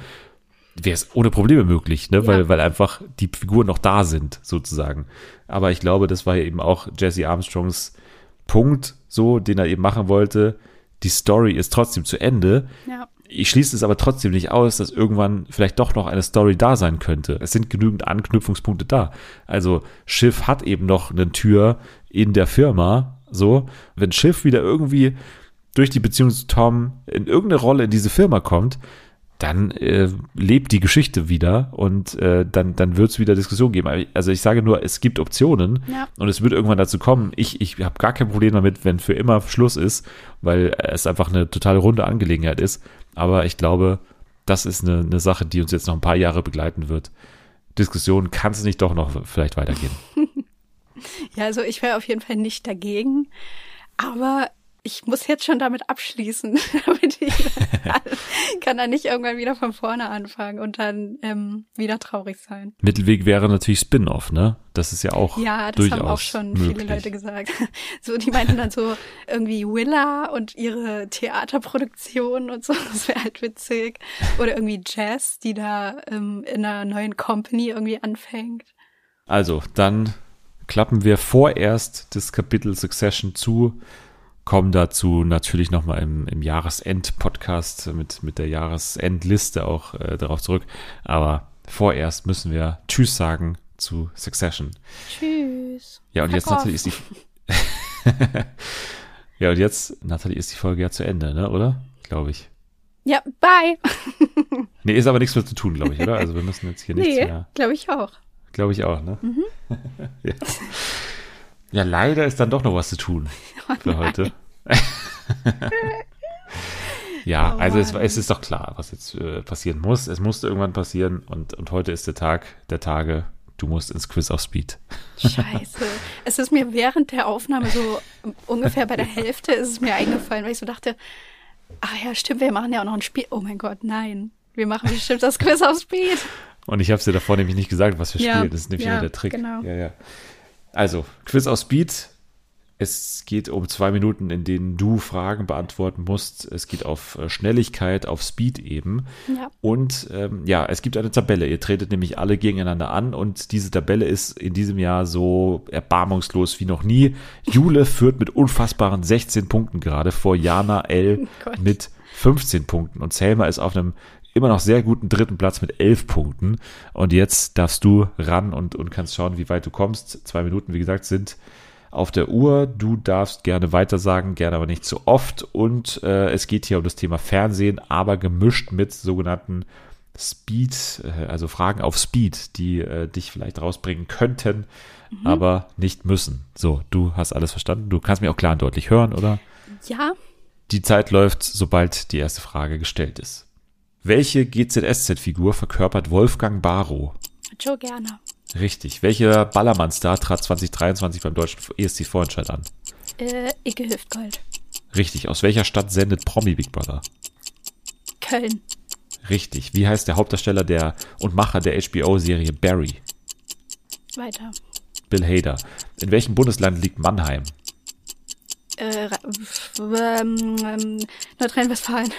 wäre es ohne Probleme möglich, ne? Ja. weil, weil einfach die Figuren noch da sind, sozusagen. Aber ich glaube, das war eben auch Jesse Armstrongs Punkt, so, den er eben machen wollte. Die Story ist trotzdem zu Ende. Ja. Ich schließe es aber trotzdem nicht aus, dass irgendwann vielleicht doch noch eine Story da sein könnte. Es sind genügend Anknüpfungspunkte da. Also Schiff hat eben noch eine Tür in der Firma. So, wenn Schiff wieder irgendwie durch die Beziehung zu Tom in irgendeine Rolle in diese Firma kommt, dann äh, lebt die Geschichte wieder und äh, dann, dann wird es wieder Diskussion geben. Also ich sage nur, es gibt Optionen ja. und es wird irgendwann dazu kommen. Ich, ich habe gar kein Problem damit, wenn für immer Schluss ist, weil es einfach eine total runde Angelegenheit ist. Aber ich glaube, das ist eine, eine Sache, die uns jetzt noch ein paar Jahre begleiten wird. Diskussion, kann es nicht doch noch vielleicht weitergehen? ja, also ich wäre auf jeden Fall nicht dagegen. Aber ich muss jetzt schon damit abschließen, damit ich kann dann nicht irgendwann wieder von vorne anfangen und dann ähm, wieder traurig sein. Mittelweg wäre natürlich Spin-off, ne? Das ist ja auch Ja, das haben auch schon möglich. viele Leute gesagt. So, die meinten dann so irgendwie Willa und ihre Theaterproduktion und so, das wäre halt witzig. Oder irgendwie Jazz, die da ähm, in einer neuen Company irgendwie anfängt. Also, dann klappen wir vorerst das Kapitel Succession zu kommen dazu natürlich nochmal im, im Jahresend-Podcast mit, mit der Jahresendliste auch äh, darauf zurück. Aber vorerst müssen wir Tschüss sagen zu Succession. Tschüss. Ja, und jetzt Nathalie ist die. ja, und jetzt, Nathalie, ist die Folge ja zu Ende, ne, oder? Glaube ich. Ja, bye. nee, ist aber nichts mehr zu tun, glaube ich, oder? Also wir müssen jetzt hier nichts nee, mehr. Glaube ich auch. Glaube ich auch, ne? Mhm. ja. Ja, leider ist dann doch noch was zu tun oh für heute. ja, oh also es, es, ist doch klar, was jetzt äh, passieren muss. Es musste irgendwann passieren und, und heute ist der Tag der Tage. Du musst ins Quiz auf Speed. Scheiße. Es ist mir während der Aufnahme so ungefähr bei der Hälfte ist es mir eingefallen, weil ich so dachte, ach ja, stimmt, wir machen ja auch noch ein Spiel. Oh mein Gott, nein. Wir machen bestimmt das Quiz auf Speed. Und ich habe es dir davor nämlich nicht gesagt, was wir ja, spielen. Das ist nämlich ja, der Trick. Genau. Ja, ja. Also, Quiz aus Speed. Es geht um zwei Minuten, in denen du Fragen beantworten musst. Es geht auf äh, Schnelligkeit, auf Speed eben. Ja. Und ähm, ja, es gibt eine Tabelle. Ihr tretet nämlich alle gegeneinander an und diese Tabelle ist in diesem Jahr so erbarmungslos wie noch nie. Jule führt mit unfassbaren 16 Punkten gerade vor Jana L Oh mit 15 Punkten und Selma ist auf einem immer noch sehr guten dritten Platz mit 11 Punkten. Und jetzt darfst du ran und, und kannst schauen, wie weit du kommst. Zwei Minuten, wie gesagt, sind auf der Uhr. Du darfst gerne weitersagen, gerne aber nicht zu oft. Und äh, es geht hier um das Thema Fernsehen, aber gemischt mit sogenannten Speed, äh, also Fragen auf Speed, die äh, dich vielleicht rausbringen könnten, aber nicht müssen. So, du hast alles verstanden. Du kannst mich auch klar und deutlich hören, oder? Ja, Die Zeit läuft, sobald die erste Frage gestellt ist. Welche GZSZ-Figur verkörpert Wolfgang Barrow? Joe gerne. Richtig. Welcher Ballermann-Star trat 2023 beim deutschen ESC-Vorentscheid an? Äh, Icke Hüftgold. Richtig. Aus welcher Stadt sendet Promi Big Brother? Köln. Richtig. Wie heißt der Hauptdarsteller der und Macher der HBO-Serie Barry? Weiter. Bill Hader. In welchem Bundesland liegt Mannheim? Äh, ähm, ähm, Nordrhein-Westfalen.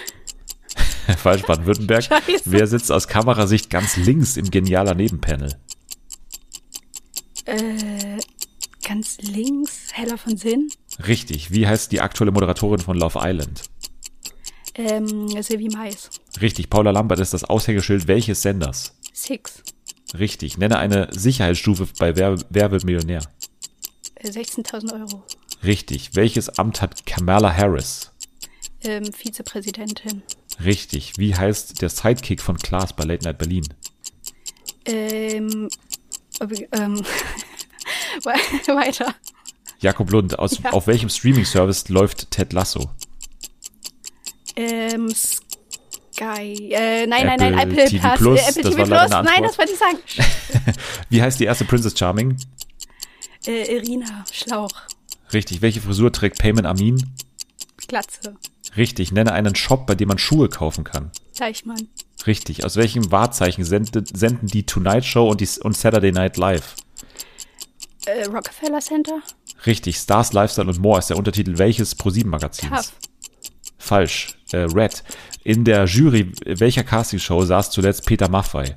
Falsch, Baden-Württemberg. Wer sitzt aus Kamerasicht ganz links im genialer Nebenpanel? Äh, ganz links. Heller von Sinn. Richtig. Wie heißt die aktuelle Moderatorin von Love Island? Ähm, Silvi Mais. Richtig. Paula Lambert ist das Aushängeschild welches Senders? Six. Richtig. Nenne eine Sicherheitsstufe bei Wer, Wer wird Millionär? Äh, 16.000 Euro. Richtig. Welches Amt hat Kamala Harris? Ähm, Vizepräsidentin. Richtig. Wie heißt der Sidekick von Klaas bei Late Night Berlin? Ähm, ähm, we- weiter. Jakob Lund. Aus, Ja. Auf welchem Streaming-Service läuft Ted Lasso? Ähm, Sky, äh, nein, nein, nein, Apple Apple TV Plus, Plus, äh, Apple das TV Plus, nein, das wollte ich sagen. Wie heißt die erste Princess Charming? Äh, Irina, Schlauch, Richtig. Welche Frisur trägt Payman Amin? Glatze, Richtig. Nenne einen Shop, bei dem man Schuhe kaufen kann. Deichmann, Richtig. Aus welchem Wahrzeichen senden, senden die Tonight Show und, die, und Saturday Night Live? äh, Rockefeller Center, Richtig. Stars, Lifestyle und More ist der Untertitel welches ProSieben-Magazins? Tough, Falsch. Äh, Red. In der Jury welcher Castingshow saß zuletzt Peter Maffei?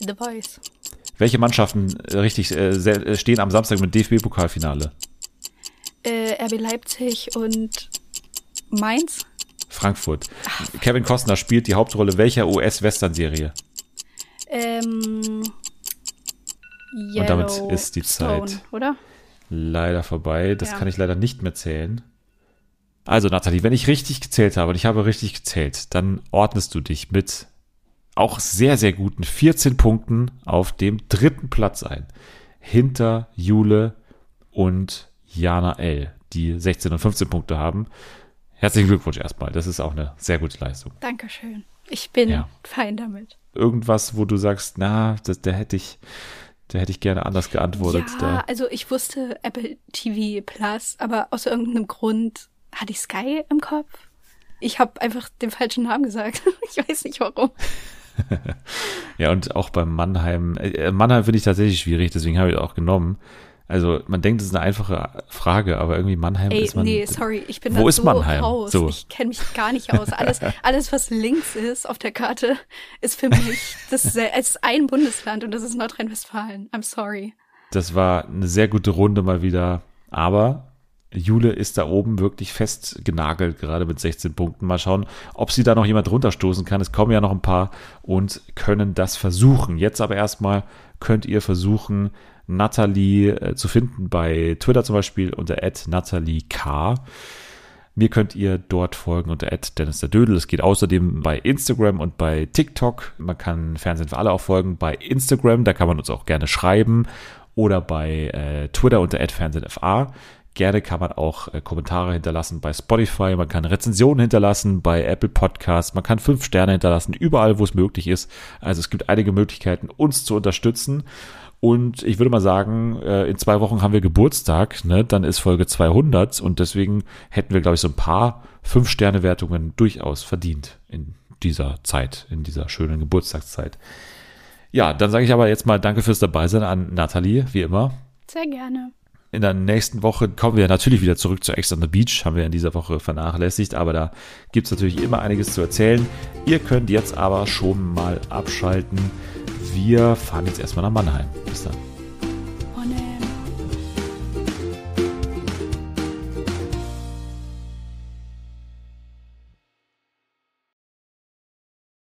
The Voice, Welche Mannschaften äh, richtig äh, äh, stehen am Samstag mit DFB-Pokalfinale? Äh, RB Leipzig und Mainz, Frankfurt. Kevin Costner spielt die Hauptrolle welcher US-Western-Serie? ähm, Yellow Und damit ist die Stone, Zeit. oder? Leider vorbei. Das Ja. kann ich leider nicht mehr zählen. Also, Nathalie, wenn ich richtig gezählt habe, und ich habe richtig gezählt, dann ordnest du dich mit auch sehr, sehr guten 14 Punkten auf dem dritten Platz ein. Hinter Jule und Jana L., die 16 und 15 Punkte haben. Herzlichen Glückwunsch erstmal. Das ist auch eine sehr gute Leistung. Dankeschön. Ich bin Ja. fein damit. Irgendwas, wo du sagst, na, das, da hätte ich, da hätte ich gerne anders geantwortet. Ja, Da. also ich wusste Apple TV Plus, aber aus irgendeinem Grund hatte ich Sky im Kopf. Ich habe einfach den falschen Namen gesagt. Ich weiß nicht warum. Ja, und auch beim Mannheim. Äh, Mannheim finde ich tatsächlich schwierig, deswegen habe ich auch genommen. Also man denkt, es ist eine einfache Frage, aber irgendwie Mannheim Ey, ist man. nee, sorry, ich bin Wo da ist so Mannheim? raus. So. Ich kenne mich gar nicht aus. Alles, alles, was links ist auf der Karte, ist für mich das ist, ein Bundesland und das ist Nordrhein-Westfalen. I'm sorry. Das war eine sehr gute Runde mal wieder. Aber Jule ist da oben wirklich fest genagelt, gerade mit 16 Punkten. Mal schauen, ob sie da noch jemand runterstoßen kann. Es kommen ja noch ein paar und können das versuchen. Jetzt aber erstmal könnt ihr versuchen, Natalie äh, zu finden bei Twitter zum Beispiel unter @nataliek. Mir könnt ihr dort folgen unter Dennis der Dödel. Es geht außerdem bei Instagram und bei TikTok. Man kann Fernsehen für alle auch folgen bei Instagram. Da kann man uns auch gerne schreiben. Oder bei äh, Twitter unter FernsehenFA. Gerne kann man auch äh, Kommentare hinterlassen bei Spotify. Man kann Rezensionen hinterlassen bei Apple Podcasts. Man kann fünf Sterne hinterlassen, überall, wo es möglich ist. Also es gibt einige Möglichkeiten, uns zu unterstützen. Und ich würde mal sagen, äh, in zwei Wochen haben wir Geburtstag, ne? dann ist Folge 200 und deswegen hätten wir, glaube ich, so ein paar Fünf-Sterne-Wertungen durchaus verdient in dieser Zeit, in dieser schönen Geburtstagszeit. Ja, dann sage ich aber jetzt mal Danke fürs Dabeisein an Nathalie, wie immer. Sehr gerne. In der nächsten Woche kommen wir natürlich wieder zurück zu Ex on the Beach, haben wir in dieser Woche vernachlässigt, aber da gibt es natürlich immer einiges zu erzählen. Ihr könnt jetzt aber schon mal abschalten. Wir fahren jetzt erstmal nach Mannheim. Bis dann.